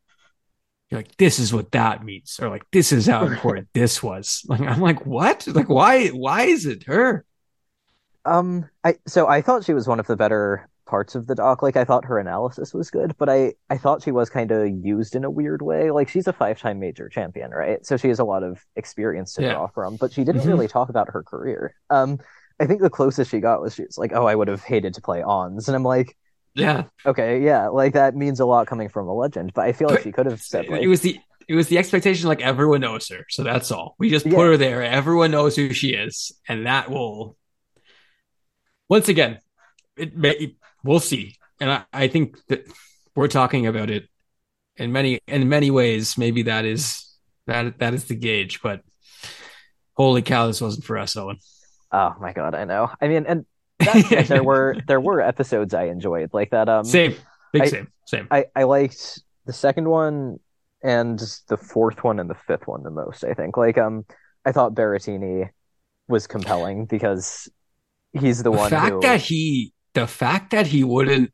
you're like, this is what that means, or like, this is how <laughs> important this was. Like, I'm like, what? Like, why, why is it her? Um, I so I thought she was one of the better parts of the doc. Like I thought her analysis was good, but I I thought she was kind of used in a weird way. Like she's a five time major champion, right? So she has a lot of experience to yeah. draw from, but she didn't mm-hmm. really talk about her career. Um, I think the closest she got was she was like, "Oh, I would have hated to play Ons," and I'm like. Yeah. Okay. Yeah. Like that means a lot coming from a legend, but I feel like she could have said like, it was the it was the expectation like everyone knows her, so that's all. We just put yeah. her there. Everyone knows who she is, and that will once again, it may, we'll see. And I, I think that we're talking about it in many in many ways. Maybe that is that that is the gauge. But holy cow, this wasn't for us, Owen. Oh my god, I know. I mean, and that, <laughs> there were there were episodes I enjoyed like that. Um, same, big I, same, same. I I liked the second one and the fourth one and the fifth one the most. I think like um I thought Berrettini was compelling because he's the, the one. fact who... that he, the fact that he wouldn't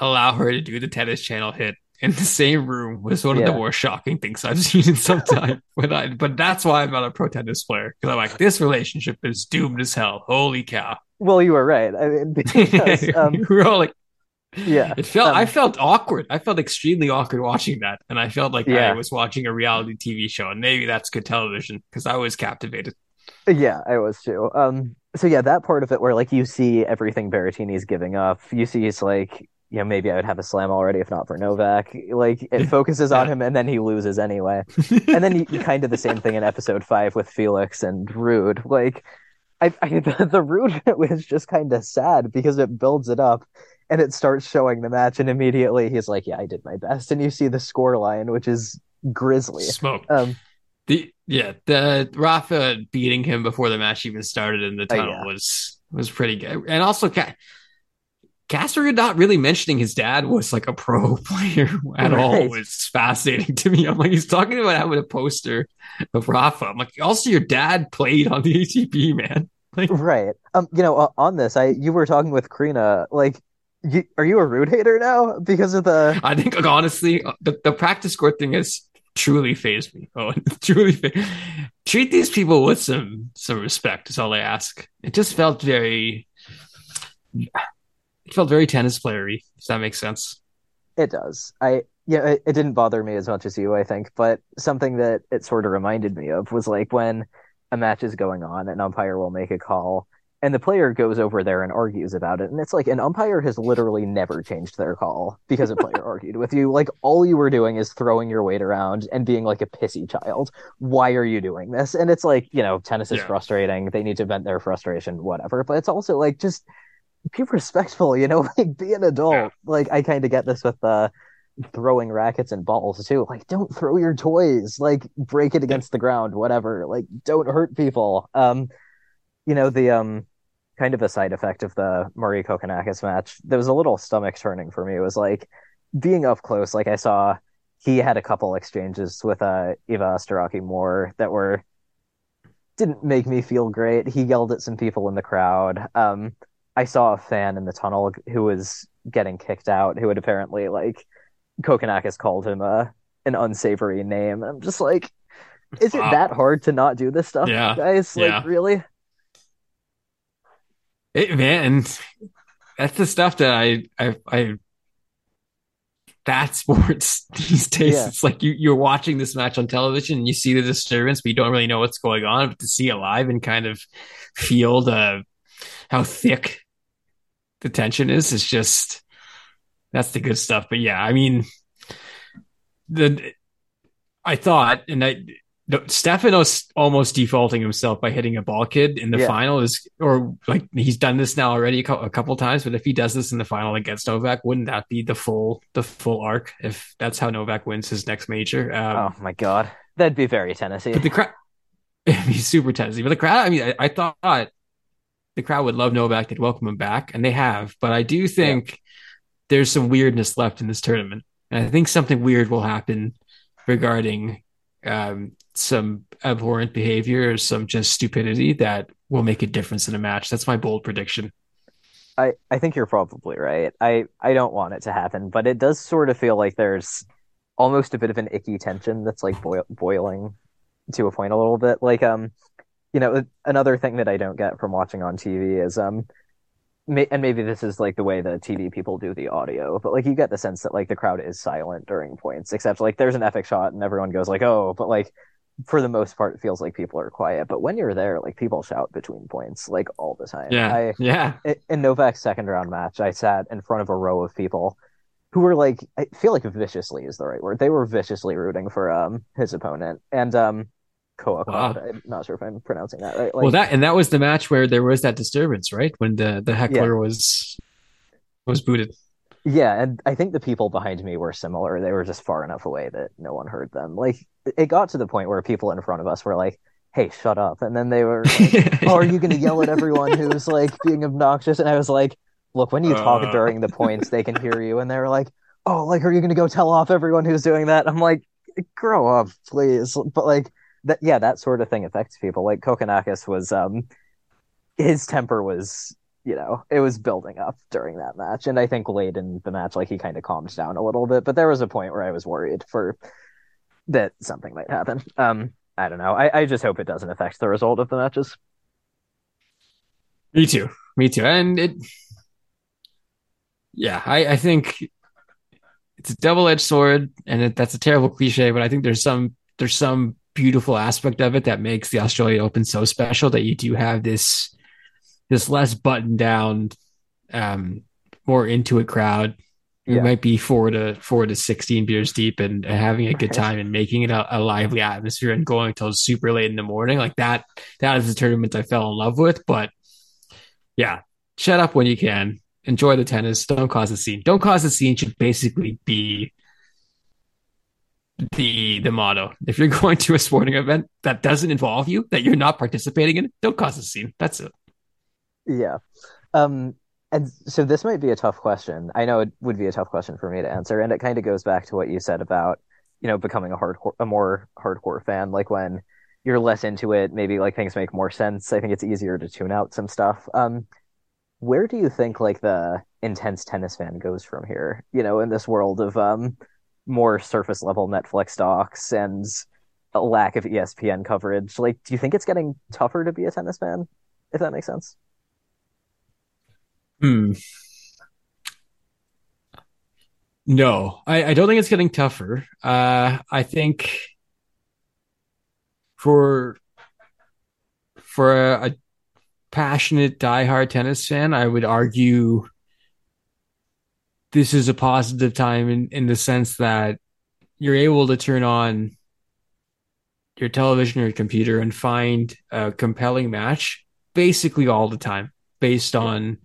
allow her to do the tennis channel hit in the same room was one of the more shocking things I've <laughs> seen in some time. but I, but that's why I'm not a pro tennis player because I'm like this relationship is doomed as hell. Holy cow! Well, you were right. I mean, <laughs> because, um, we were all like, yeah, it felt. Um, I felt awkward. I felt extremely awkward watching that, and I felt like yeah. I was watching a reality TV show, and maybe that's good television because I was captivated. Yeah, I was too. Um, so yeah, that part of it where like you see everything Berrettini's giving up, you see he's like, you know, maybe I would have a slam already if not for Novak. Like it focuses yeah. on him and then he loses anyway. <laughs> and then you, kind of the same thing in episode five with Felix and Ruud. Like I, I <laughs> the, the Ruud was just kind of sad because it builds it up and it starts showing the match and immediately he's like, yeah, I did my best. And you see the score line, which is grisly. Smoke. Um, the yeah, the Rafa beating him before the match even started in the oh, tunnel yeah. was was pretty good, and also. Casper not really mentioning his dad was like a pro <laughs> player at right. all was fascinating to me. I'm like, he's talking about having a poster of Rafa. I'm like, also your dad played on the ATP, man. Like, right. Um, you know, uh, on this, I you were talking with Karina, like, you, are you a Ruud hater now because of the? I think honestly, uh, the, the practice court thing is truly phased me. <laughs> Oh, <laughs> truly treat these people with some some respect. Is all I ask. It just felt very, it felt very tennis playery. If that makes sense. It does. I yeah. It, it didn't bother me as much as you, I think. But something that it sort of reminded me of was like when a match is going on, an umpire will make a call and the player goes over there and argues about it. And it's like an umpire has literally never changed their call because a player <laughs> argued with you. Like all you were doing is throwing your weight around and being like a pissy child. Why are you doing this? And it's like you know tennis is yeah. frustrating. They need to vent their frustration whatever. But it's also like just be respectful you know <laughs> like be an adult. Yeah. like i kind of get this with uh throwing rackets and balls too. Like don't throw your toys. Like break it against the ground whatever. Like don't hurt people. Um you know the um kind of a side effect of the Murray Kokkinakis match. There was a little stomach turning for me. It was like being up close. Like I saw he had a couple exchanges with uh, Eva Asderaki Moore that were didn't make me feel great. He yelled at some people in the crowd. Um, I saw a fan in the tunnel who was getting kicked out, who had apparently like Kokkinakis called him a an unsavory name. I'm just like, is it that hard to not do this stuff, yeah. guys? Like, yeah. really? It, man, that's the stuff that I, I, I that <laughs> sports these days. Yeah. It's like you, you're watching this match on television and you see the disturbance, but you don't really know what's going on. But to see it live and kind of feel the how thick the tension is. It's just that's the good stuff. But yeah, I mean, the I thought, and I Stefanos almost defaulting himself by hitting a ball kid in the yeah. final is, or like he's done this now already a couple times. But if he does this in the final against Novak, wouldn't that be the full the full arc? If that's how Novak wins his next major? Um, oh my god, that'd be very Tennessee. But the crowd, <laughs> it'd be super Tennessee. But the crowd, I mean, I, I, thought the crowd would love Novak. They'd welcome him back, and they have. But I do think yeah. there's some weirdness left in this tournament, and I think something weird will happen regarding um, some abhorrent behavior or some just stupidity that will make a difference in a match. That's my bold prediction. I, I think you're probably right. I, I don't want it to happen, but it does sort of feel like there's almost a bit of an icky tension that's like boil, boiling to a point a little bit. Like um, you know, another thing that I don't get from watching on TV is um, and maybe this is like the way the TV people do the audio, but like you get the sense that like the crowd is silent during points, except like there's an epic shot and everyone goes like, oh, but like for the most part, it feels like people are quiet. But when you're there, like people shout between points like all the time. Yeah, I, yeah. In Novak's second round match, I sat in front of a row of people who were like, I feel like viciously is the right word. They were viciously rooting for um his opponent, and um Koa. Wow. I'm not sure if I'm pronouncing that right. Like, well, that and that was the match where there was that disturbance, right? When the the heckler yeah. was was booted. Yeah, and I think the people behind me were similar. They were just far enough away that no one heard them. Like it got to the point where people in front of us were like, "Hey, shut up!" And then they were, like, <laughs> "Oh, are you going to yell at everyone who's like being obnoxious?" And I was like, "Look, when you talk uh... during the points, they can hear you." And they were like, "Oh, like are you going to go tell off everyone who's doing that?" I'm like, "Grow up, please!" But like that yeah, that sort of thing affects people. Like Kokkinakis was um his temper was you know, it was building up during that match. And I think late in the match, like he kind of calmed down a little bit. But there was a point where I was worried for that something might happen. Um, I don't know. I, I just hope it doesn't affect the result of the matches. Me too. Me too. And it yeah, I, I think it's a double edged sword and it, that's a terrible cliche, but I think there's some there's some beautiful aspect of it that makes the Australian Open so special that you do have this this less buttoned down, um, more into it crowd. You yeah. might be four to four to sixteen beers deep and, and having a good time and making it a, a, lively atmosphere and going until super late in the morning. Like that, that is the tournament I fell in love with. But yeah, shut up when you can. Enjoy the tennis. Don't cause a scene. Don't cause a scene should basically be the the motto. If you're <laughs> going to a sporting event that doesn't involve you, that you're not participating in, don't cause a scene. That's it. Yeah. Um and so this might be a tough question. I know it would be a tough question for me to answer, and it kind of goes back to what you said about, you know, becoming a hardcore a more hardcore fan. Like when you're less into it, maybe like things make more sense. I think it's easier to tune out some stuff. Um where do you think like the intense tennis fan goes from here? You know, in this world of um more surface level Netflix docs and a lack of ESPN coverage. Like, do you think it's getting tougher to be a tennis fan? If that makes sense. Hmm. No, I, I don't think it's getting tougher. Uh, I think for for a, a passionate diehard tennis fan, I would argue this is a positive time in, in the sense that you're able to turn on your television or your computer and find a compelling match basically all the time based on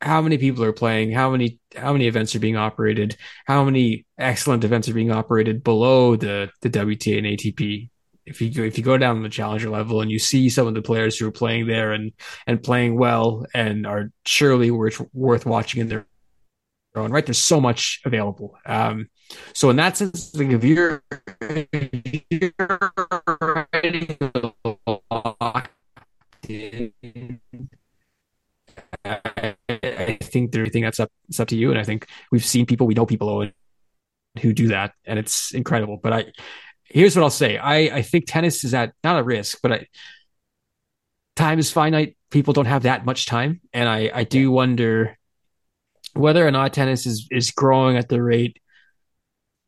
how many people are playing, how many how many events are being operated, how many excellent events are being operated below the the WTA and ATP. If you go, if you go down the challenger level and you see some of the players who are playing there and and playing well and are surely worth worth watching in their own right. There's so much available. Um, so in that sense, like if you're, if I think everything that's up it's up to you. And I think we've seen people, we know people who do that, and it's incredible. But I here's what I'll say. I, I think tennis is at not a risk, but I, time is finite. People don't have that much time. And I, I do wonder whether or not tennis is is growing at the rate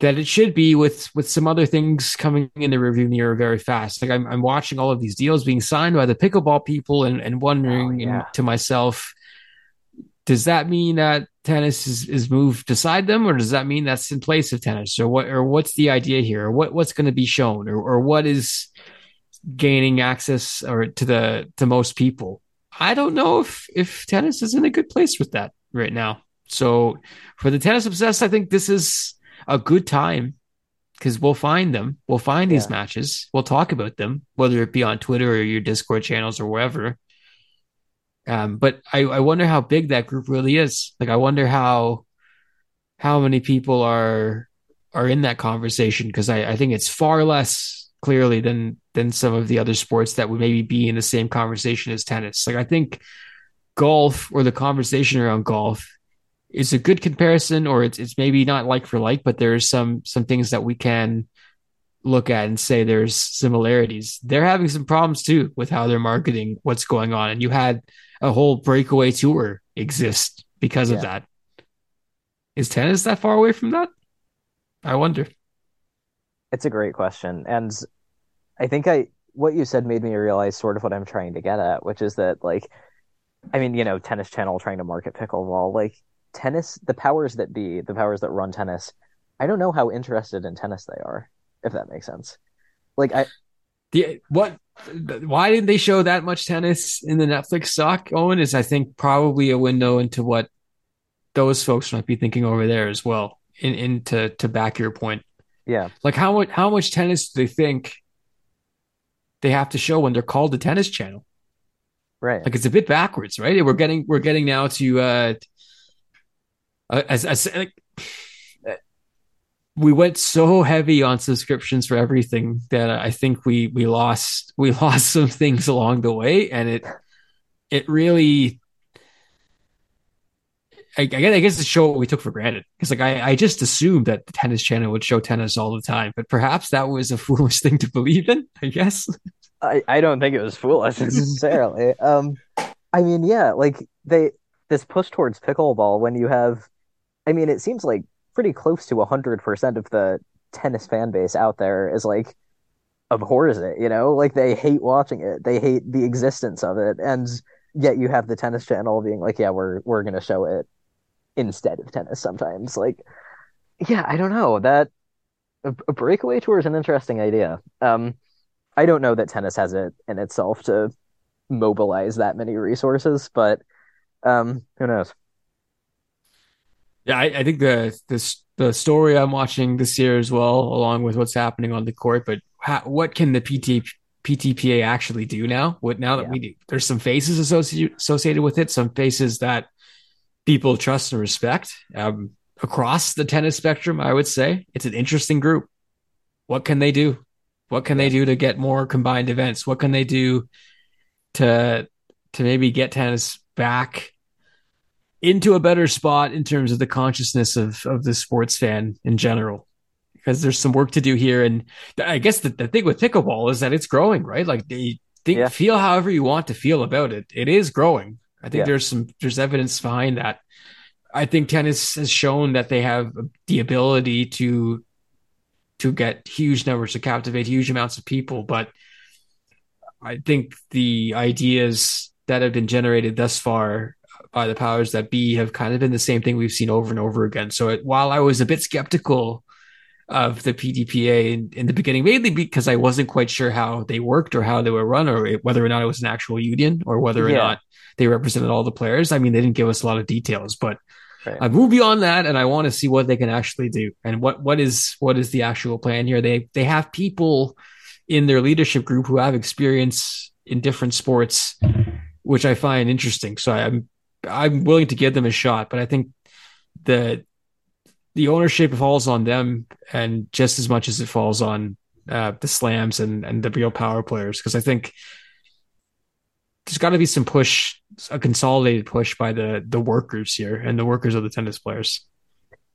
that it should be with with some other things coming in the review mirror very fast. Like I'm I'm watching all of these deals being signed by the pickleball people and and wondering oh, yeah. to myself, does that mean that tennis is, is moved beside them, or does that mean that's in place of tennis, or what or what's the idea here, or what what's going to be shown, or or what is gaining access or to the to most people? I don't know if if tennis is in a good place with that right now. So for the tennis obsessed, I think this is a good time because we'll find them. We'll find yeah. these matches. We'll talk about them, whether it be on Twitter or your Discord channels or wherever. Um, but I, I wonder how big that group really is. Like, I wonder how how many people are are in that conversation because I, I think it's far less clearly than than some of the other sports that would maybe be in the same conversation as tennis. Like, I think golf or the conversation around golf is a good comparison, or it's it's maybe not like for like, but there's some some things that we can look at and say there's similarities. They're having some problems too with how they're marketing what's going on, and you had a whole breakaway tour exist because yeah. of that. Is tennis that far away from that? I wonder. It's a great question, and I think I what you said made me realize sort of what I'm trying to get at, which is that like, I mean, you know, Tennis Channel trying to market pickleball, like tennis, the powers that be, the powers that run tennis, I don't know how interested in tennis they are, if that makes sense. Like I the what why didn't they show that much tennis in the Netflix stock, Owen? Is I think probably a window into what those folks might be thinking over there as well. In into to to back your point. Yeah. Like how much how much tennis do they think they have to show when they're called the tennis channel? Right. Like it's a bit backwards, right? We're getting we're getting now to uh, as, as like, we went so heavy on subscriptions for everything that I think we we lost we <laughs> lost some things along the way, and it it really. I, I guess it's show what we took for granted because, like, I, I just assumed that the tennis channel would show tennis all the time, but perhaps that was a <laughs> foolish thing to believe in. I guess. I, I don't think it was foolish <laughs> necessarily. um, I mean, yeah, like they this push towards pickleball when you have I mean, it seems like pretty close to 100% of the tennis fan base out there is like abhors it, you know? Like they hate watching it. They hate the existence of it. And yet you have the tennis channel being like, yeah, we're we're going to show it instead of tennis sometimes. Like yeah, I don't know. That a, a breakaway tour is an interesting idea. Um I don't know that tennis has it in itself to mobilize that many resources, but um who knows? Yeah, I, I think the this the story I'm watching this year as well, along with what's happening on the court. But how, what can the PT, PTPA actually do now? What now that yeah. we do, there's some faces associated associated with it, some faces that people trust and respect um, across the tennis spectrum. I would say it's an interesting group. What can they do? What can they do to get more combined events? What can they do to to maybe get tennis back into a better spot in terms of the consciousness of of the sports fan in general. Because there's some work to do here. And i guess the, the thing with pickleball is that it's growing right? Like they think yeah. feel however you want to feel about it. It is growing. I think yeah. there's some there's evidence behind that. I think tennis has shown that they have the ability to to get huge numbers to captivate huge amounts of people. But i think the ideas that have been generated thus far by the powers that be have kind of been the same thing we've seen over and over again. So it, while I was a bit skeptical of the PTPA in, in, the beginning, mainly because I wasn't quite sure how they worked or how they were run or whether or not it was an actual union or whether or yeah. not they represented all the players. I mean, they didn't give us a lot of details, but right. I moved beyond that and I want to see what they can actually do and what, what is, what is the actual plan here? They, they have people in their leadership group who have experience in different sports, which I find interesting. So I'm I'm willing to give them a shot, but I think the the ownership falls on them, and just as much as it falls on uh, the slams and and the real power players, because I think there's got to be some push, a consolidated push by the the workers here and the workers of the tennis players.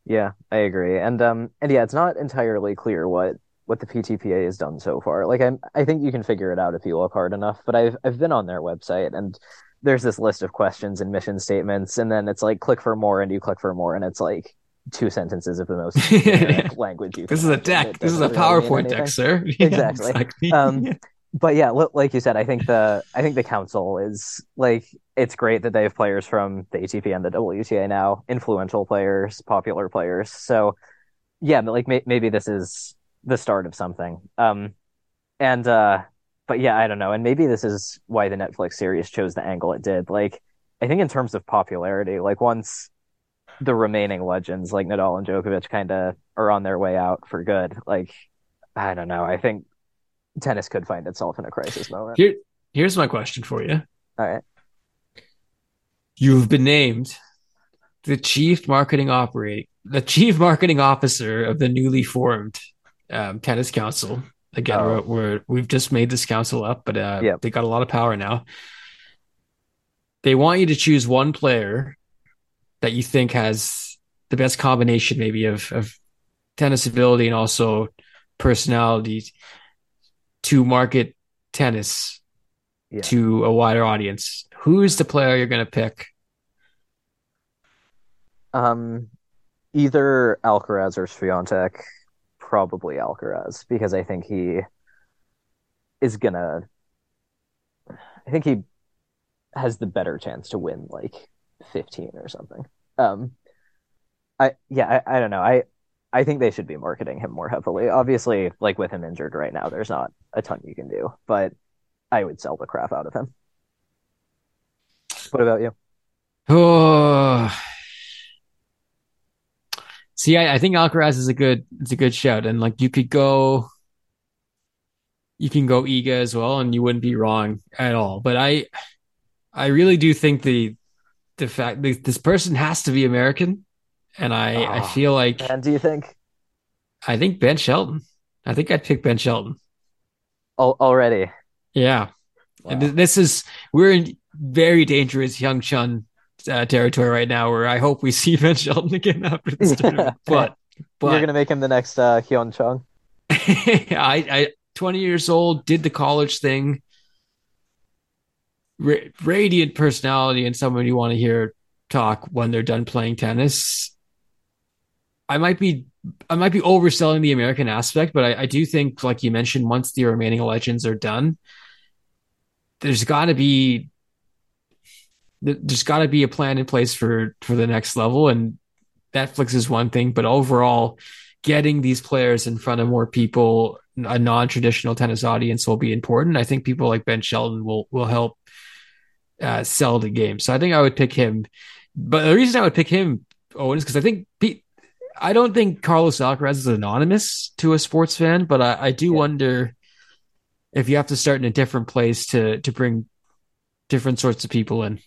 Yeah, I agree, and um, and yeah, it's not entirely clear what what the PTPA has done so far. Like I I think you can figure it out if you look hard enough. But I've I've been on their website and there's this list of questions and mission statements, and then it's like click for more, and you click for more, and it's like two sentences of the most <laughs> language you This is a deck. This is a PowerPoint deck, sir. exactly. <laughs> Yeah, exactly. Um, <laughs> but yeah, like you said, I think the I think the council is like it's great that they have players from the ATP and the WTA now, influential players, popular players. So yeah, like may- maybe this is the start of something. Um, and uh, but yeah, I don't know, and maybe this is why the Netflix series chose the angle it did. Like, I think in terms of popularity, like once the remaining legends like Nadal and Djokovic kind of are on their way out for good, like I don't know, I think tennis could find itself in a crisis moment. Here, here's my question for you. All right. You've been named the chief marketing operate the chief marketing officer of the newly formed um, tennis council. Again, oh. we're, we have just made this council up, but uh, yep. they got a lot of power now. They want you to choose one player that you think has the best combination, maybe of of tennis ability and also personality to market tennis yeah. to a wider audience. Who's the player you're going to pick? Um, either Alcaraz or Swiatek. Probably Alcaraz because I think he is gonna. I think he has the better chance to win like 15 or something. Um, I yeah, I, I don't know. I I think they should be marketing him more heavily. Obviously, like with him injured right now, there's not a ton you can do, but I would sell the crap out of him. What about you? <sighs> Oh, see, I, I think Alcaraz is a good, it's a good shout, and like you could go, you can go Iga as well, and you wouldn't be wrong at all. But I, I really do think the, the fact that this person has to be American and I oh, I ah, feel like. And do you think? I think Ben Shelton. I think I'd pick Ben Shelton. Oh, already. Yeah, wow. and this is we're in very dangerous Hyun Chung uh, territory right now, where I hope we see <laughs> Ben Shelton again after this yeah. tournament. But, but you're gonna make him the next uh, Hyun Chung. <laughs> I, I, 20 years old, did the college thing. Ra- radiant personality and someone you want to hear talk when they're done playing tennis. I might be I might be overselling the American aspect, but I, I do think, like you mentioned, once the remaining legends are done, there's got to be there's got to be a plan in place for for the next level. And Netflix is one thing, but overall, getting these players in front of more people, a non-traditional tennis audience, will be important. I think people like Ben Shelton will will help uh, sell the game. So I think I would pick him. But the reason I would pick him, Owen, is because I think Pete I don't think Carlos Alcaraz is anonymous to a sports fan, but I, I do yeah. wonder if you have to start in a different place to to bring different sorts of people in.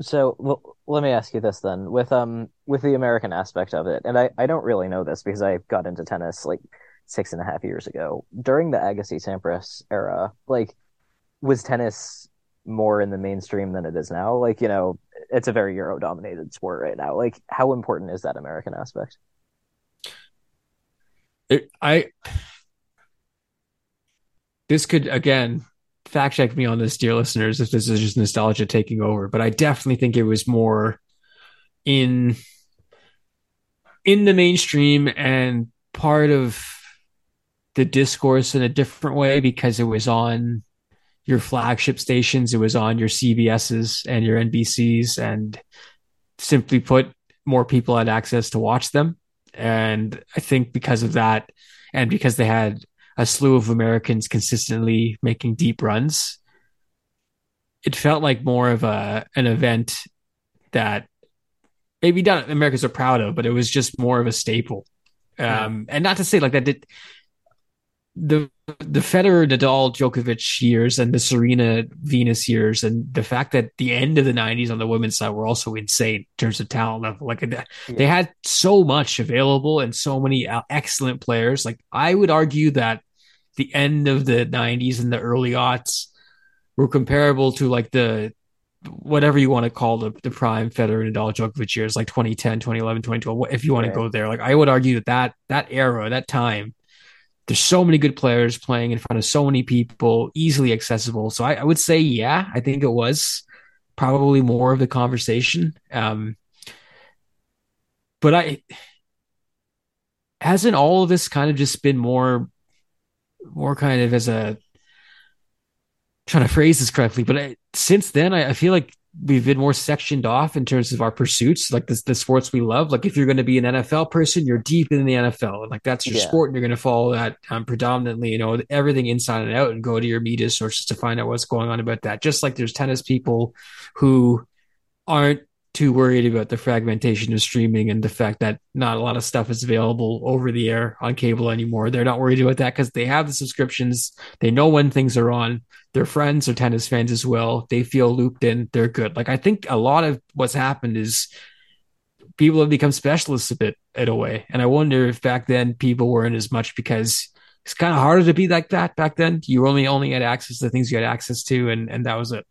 So well, let me ask you this then, with um with the American aspect of it, and I I don't really know this because I got into tennis like six and a half years ago during the Agassi Sampras era. Like, was tennis more in the mainstream than it is now? Like, you know, it's a very Euro dominated sport right now. Like, how important is that American aspect? It, I this could again fact check me on this, dear listeners, if this is just nostalgia taking over. But I definitely think it was more in in the mainstream and part of the discourse in a different way because it was on your flagship stations. It was on your CBSs and your NBCs, and simply put, more people had access to watch them. And I think because of that, and because they had a slew of Americans consistently making deep runs, it felt like more of a an event that maybe not Americans are proud of, but it was just more of a staple. Um, and not to say like that did the the Federer, Nadal, Djokovic years and the Serena, Venus years, and the fact that the end of the '90s on the women's side were also insane in terms of talent level. Like yeah. they had so much available and so many excellent players. Like I would argue that the end of the '90s and the early aughts were comparable to like the whatever you want to call the, the prime Federer, and Nadal, Djokovic years, like 2010, 2011, 2012. If you want right. to go there, like I would argue that that that era, that time there's so many good players playing in front of so many people, easily accessible. So I, I would say, yeah, I think it was probably more of the conversation. Um, but I hasn't all of this kind of just been more more kind of as a trying to phrase this correctly, but I, since then I, I feel like we've been more sectioned off in terms of our pursuits, like the, the sports we love. Like if you're going to be an NFL person, you're deep in the NFL, and like that's your yeah. sport, and you're going to follow that um, predominantly. You know everything inside and out, and go to your media sources to find out what's going on about that. Just like there's tennis people who aren't too worried about the fragmentation of streaming and the fact that not a lot of stuff is available over the air on cable anymore. They're not worried about that because they have the subscriptions. They know when things are on. Their friends are tennis fans as well. They feel looped in. They're good. Like I think a lot of what's happened is people have become specialists a bit in a way. And I wonder if back then people weren't as much because it's kind of harder to be like that back then. You only only had access to things you had access to, and and that was it.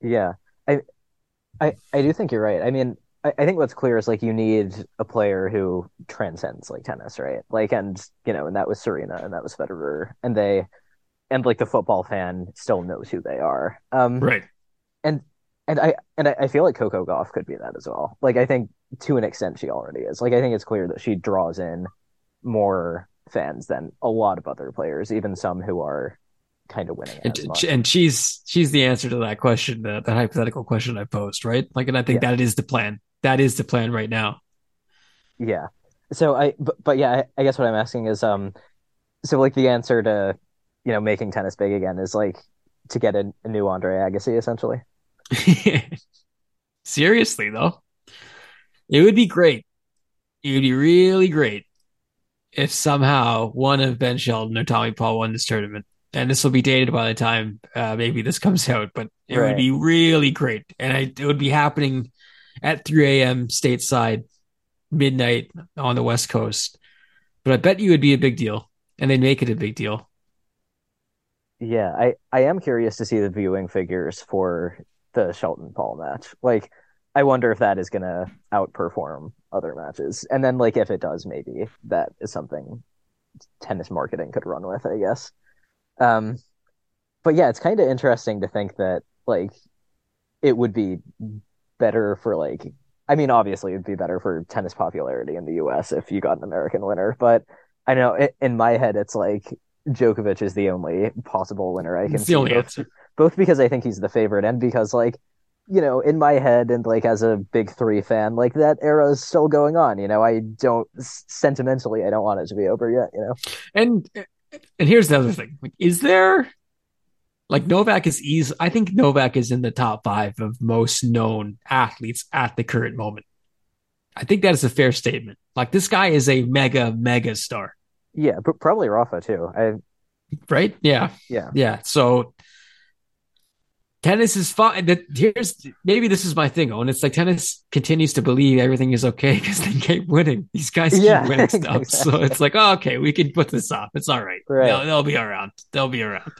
Yeah, I I, I do think you're right. I mean, I, I think what's clear is like you need a player who transcends like tennis, right? Like, and you know, and that was Serena and that was Federer, and they, and like the football fan still knows who they are, um, right? And and I and I, I feel like Coco Gauff could be that as well. Like, I think to an extent she already is. Like, I think it's clear that she draws in more fans than a lot of other players, even some who are kind of winning. And, and, she's she's the answer to that question, the, the hypothetical question I posed, right? Like, and I think yeah. that is the plan. That is the plan right now. Yeah. So I, but, but yeah, I, I, guess what I'm asking is, um, so like the answer to, you know, making tennis big again is like to get a, a new Andre Agassi, essentially. <laughs> Seriously though, it would be great. It would be really great if somehow one of Ben Shelton or Tommy Paul won this tournament and this will be dated by the time uh, maybe this comes out, but it right. would be really great, and I, it would be happening at 3 a.m. stateside, midnight on the West Coast. But I bet you it would be a big deal, and they'd make it a big deal. Yeah, I I am curious to see the viewing figures for the Shelton Paul match. Like, I wonder if that is going to outperform other matches, and then like if it does, maybe that is something tennis marketing could run with. I guess. Um, but yeah, it's kind of interesting to think that like it would be better for like I mean, obviously it'd be better for tennis popularity in the U.S. if you got an American winner, but I know it, in my head it's like Djokovic is the only possible winner I can it's see. Both, both because I think he's the favorite and because like you know, in my head and like as a big three fan, like that era is still going on. You know, I don't sentimentally, I don't want it to be over yet. You know, and and here's the other thing: like, is there like Novak is easy? I think Novak is in the top five of most known athletes at the current moment. I think that is a fair statement. Like this guy is a mega mega star. Yeah, but probably Rafa too. I right? Yeah, yeah, yeah. So tennis is fine. That here's maybe this is my thing. Oh, and it's like tennis continues to believe everything is okay <laughs> because they keep winning. These guys keep yeah, winning <laughs> stuff, exactly. so it's like, oh, okay, we can put this off. It's all right. right. They'll, they'll be around. They'll be around.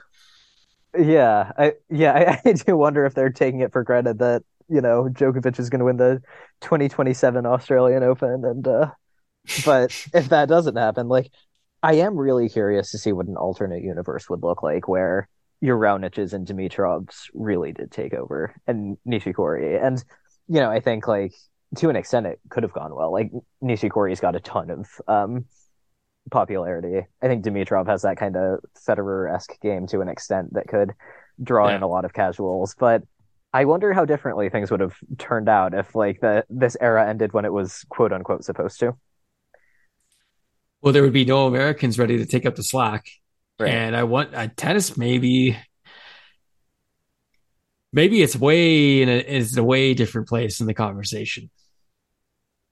Yeah, I yeah, I, <laughs> I do wonder if they're taking it for granted that you know Djokovic is going to win the 2027 Australian Open, and uh, but if that doesn't happen, like I am really curious to see what an alternate universe would look like where your Raoniches and Dimitrovs really did take over, and Nishikori. And you know, I think like to an extent it could have gone well. Like Nishikori's got a ton of um, popularity. I think Dimitrov has that kind of Federer esque game to an extent that could draw yeah. in a lot of casuals. But I wonder how differently things would have turned out if like the this era ended when it was quote unquote supposed to. Well, there would be no Americans ready to take up the slack. Right. And I want a tennis maybe maybe it's way in a it's a way different place in the conversation.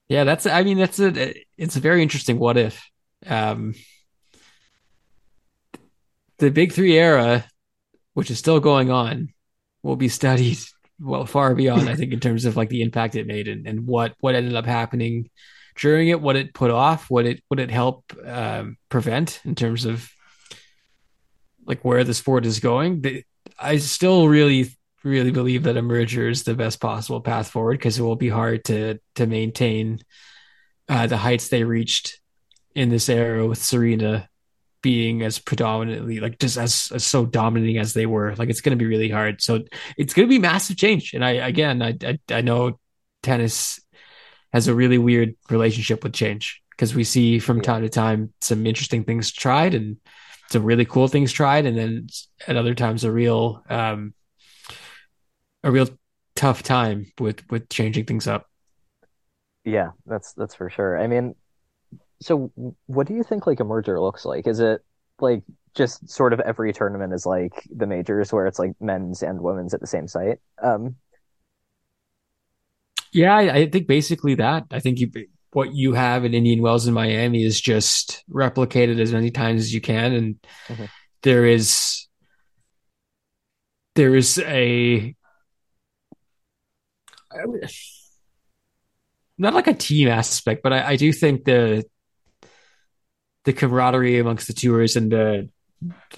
Yeah, that's I mean that's a it's a very interesting what if. Um the big 3 era which is still going on will be studied well far beyond I think in terms of like the impact it made and, and what what ended up happening during it, what it put off, what it what it help um, prevent in terms of like where the sport is going. I still really, really believe that a merger is the best possible path forward because it will be hard to to maintain uh, the heights they reached in this era with Serena being as predominantly like just as, as so dominating as they were. Like it's going to be really hard. So it's going to be massive change. And I again, I, I I know tennis has a really weird relationship with change because we see from time to time some interesting things tried and some really cool things tried, and then at other times a real um, a real tough time with with changing things up. Yeah, that's that's for sure. I mean, so what do you think like a merger looks like? Is it like just sort of every tournament is like the majors where it's like men's and women's at the same site? Um Yeah, I, I think basically that. I think you what you have in Indian Wells in Miami is just replicated as many times as you can, and mm-hmm. there is there is a not like a team aspect, but I, I do think the the camaraderie amongst the tours and the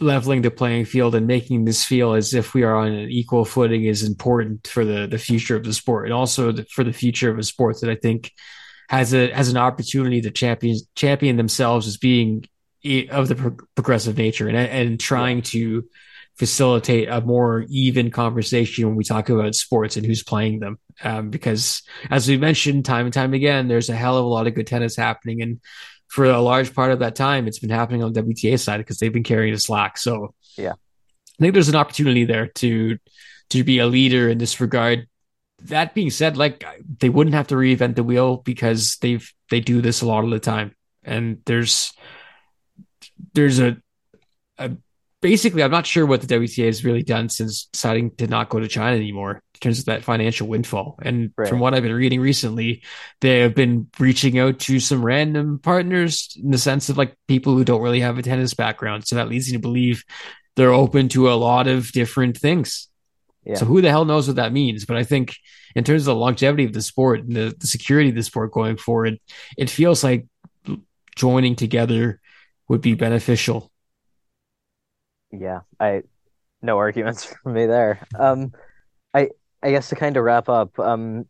leveling the playing field and making this feel as if we are on an equal footing is important for the the future of the sport and also the, for the future of a sport that I think has a has an opportunity to champion champion themselves as being of the pro- progressive nature and and trying to facilitate a more even conversation when we talk about sports and who's playing them. Um, because as we mentioned time and time again, there's a hell of a lot of good tennis happening, and for a large part of that time, it's been happening on the WTA side because they've been carrying the slack. So yeah, I think there's an opportunity there to to be a leader in this regard. That being said, like they wouldn't have to reinvent the wheel because they've they do this a lot of the time, and there's there's a a basically, I'm not sure what the WTA has really done since deciding to not go to China anymore in terms of that financial windfall. And right. from what I've been reading recently, they have been reaching out to some random partners in the sense of like people who don't really have a tennis background. So that leads me to believe they're open to a lot of different things. Yeah. So who the hell knows what that means? But I think in terms of the longevity of the sport and the, the security of the sport going forward, it feels like joining together would be beneficial yeah, I no arguments <laughs> from me there. Um, I I guess to kind of wrap up, um,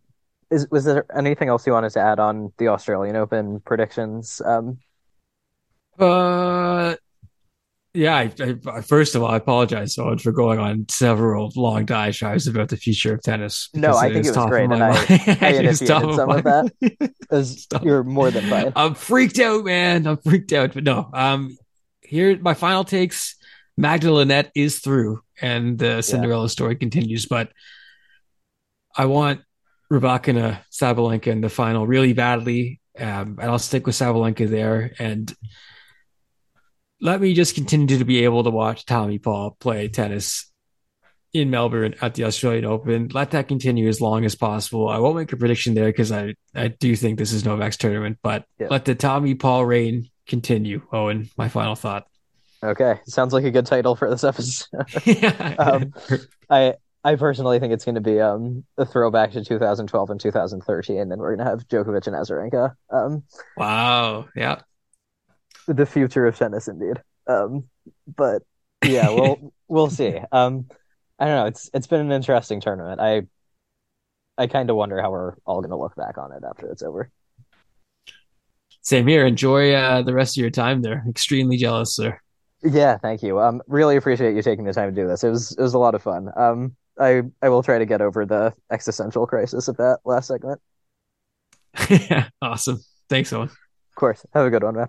is was there anything else you wanted to add on the Australian Open predictions? Um, uh, yeah. I, I, first of all, I apologize so much for going on several long diatribes about the future of tennis. No, I think it was great, and I, <laughs> I initiated some of that. <laughs> Because you're more than fine. I'm freaked out, man. I'm freaked out, but no. Um, here my final takes Magda Linette is through and the Cinderella yeah. story continues, but I want Rybakina Sabalenka in the final really badly. Um, and I'll stick with Sabalenka there. And let me just continue to be able to watch Tommy Paul play tennis in Melbourne at the Australian Open. Let that continue as long as possible. I won't make a prediction there because I, I do think this is Novak's tournament, but yeah. let the Tommy Paul reign continue. Owen, my final thought. Okay, sounds like a good title for this episode. <laughs> <laughs> um, I I personally think it's going to be um, a throwback to 2012 and 2013, and then we're going to have Djokovic and Azarenka. Um, wow, yeah, the future of tennis, indeed. Um, but yeah, we'll <laughs> we'll see. Um, I don't know. It's it's been an interesting tournament. I I kind of wonder how we're all going to look back on it after it's over. Same here. Enjoy uh, the rest of your time there. Extremely jealous, sir. Yeah, thank you. Um, really appreciate you taking the time to do this. It was it was a lot of fun. Um, I I will try to get over the existential crisis of that last segment. yeah, <laughs> awesome. Thanks, Owen. Of course. Have a good one, man.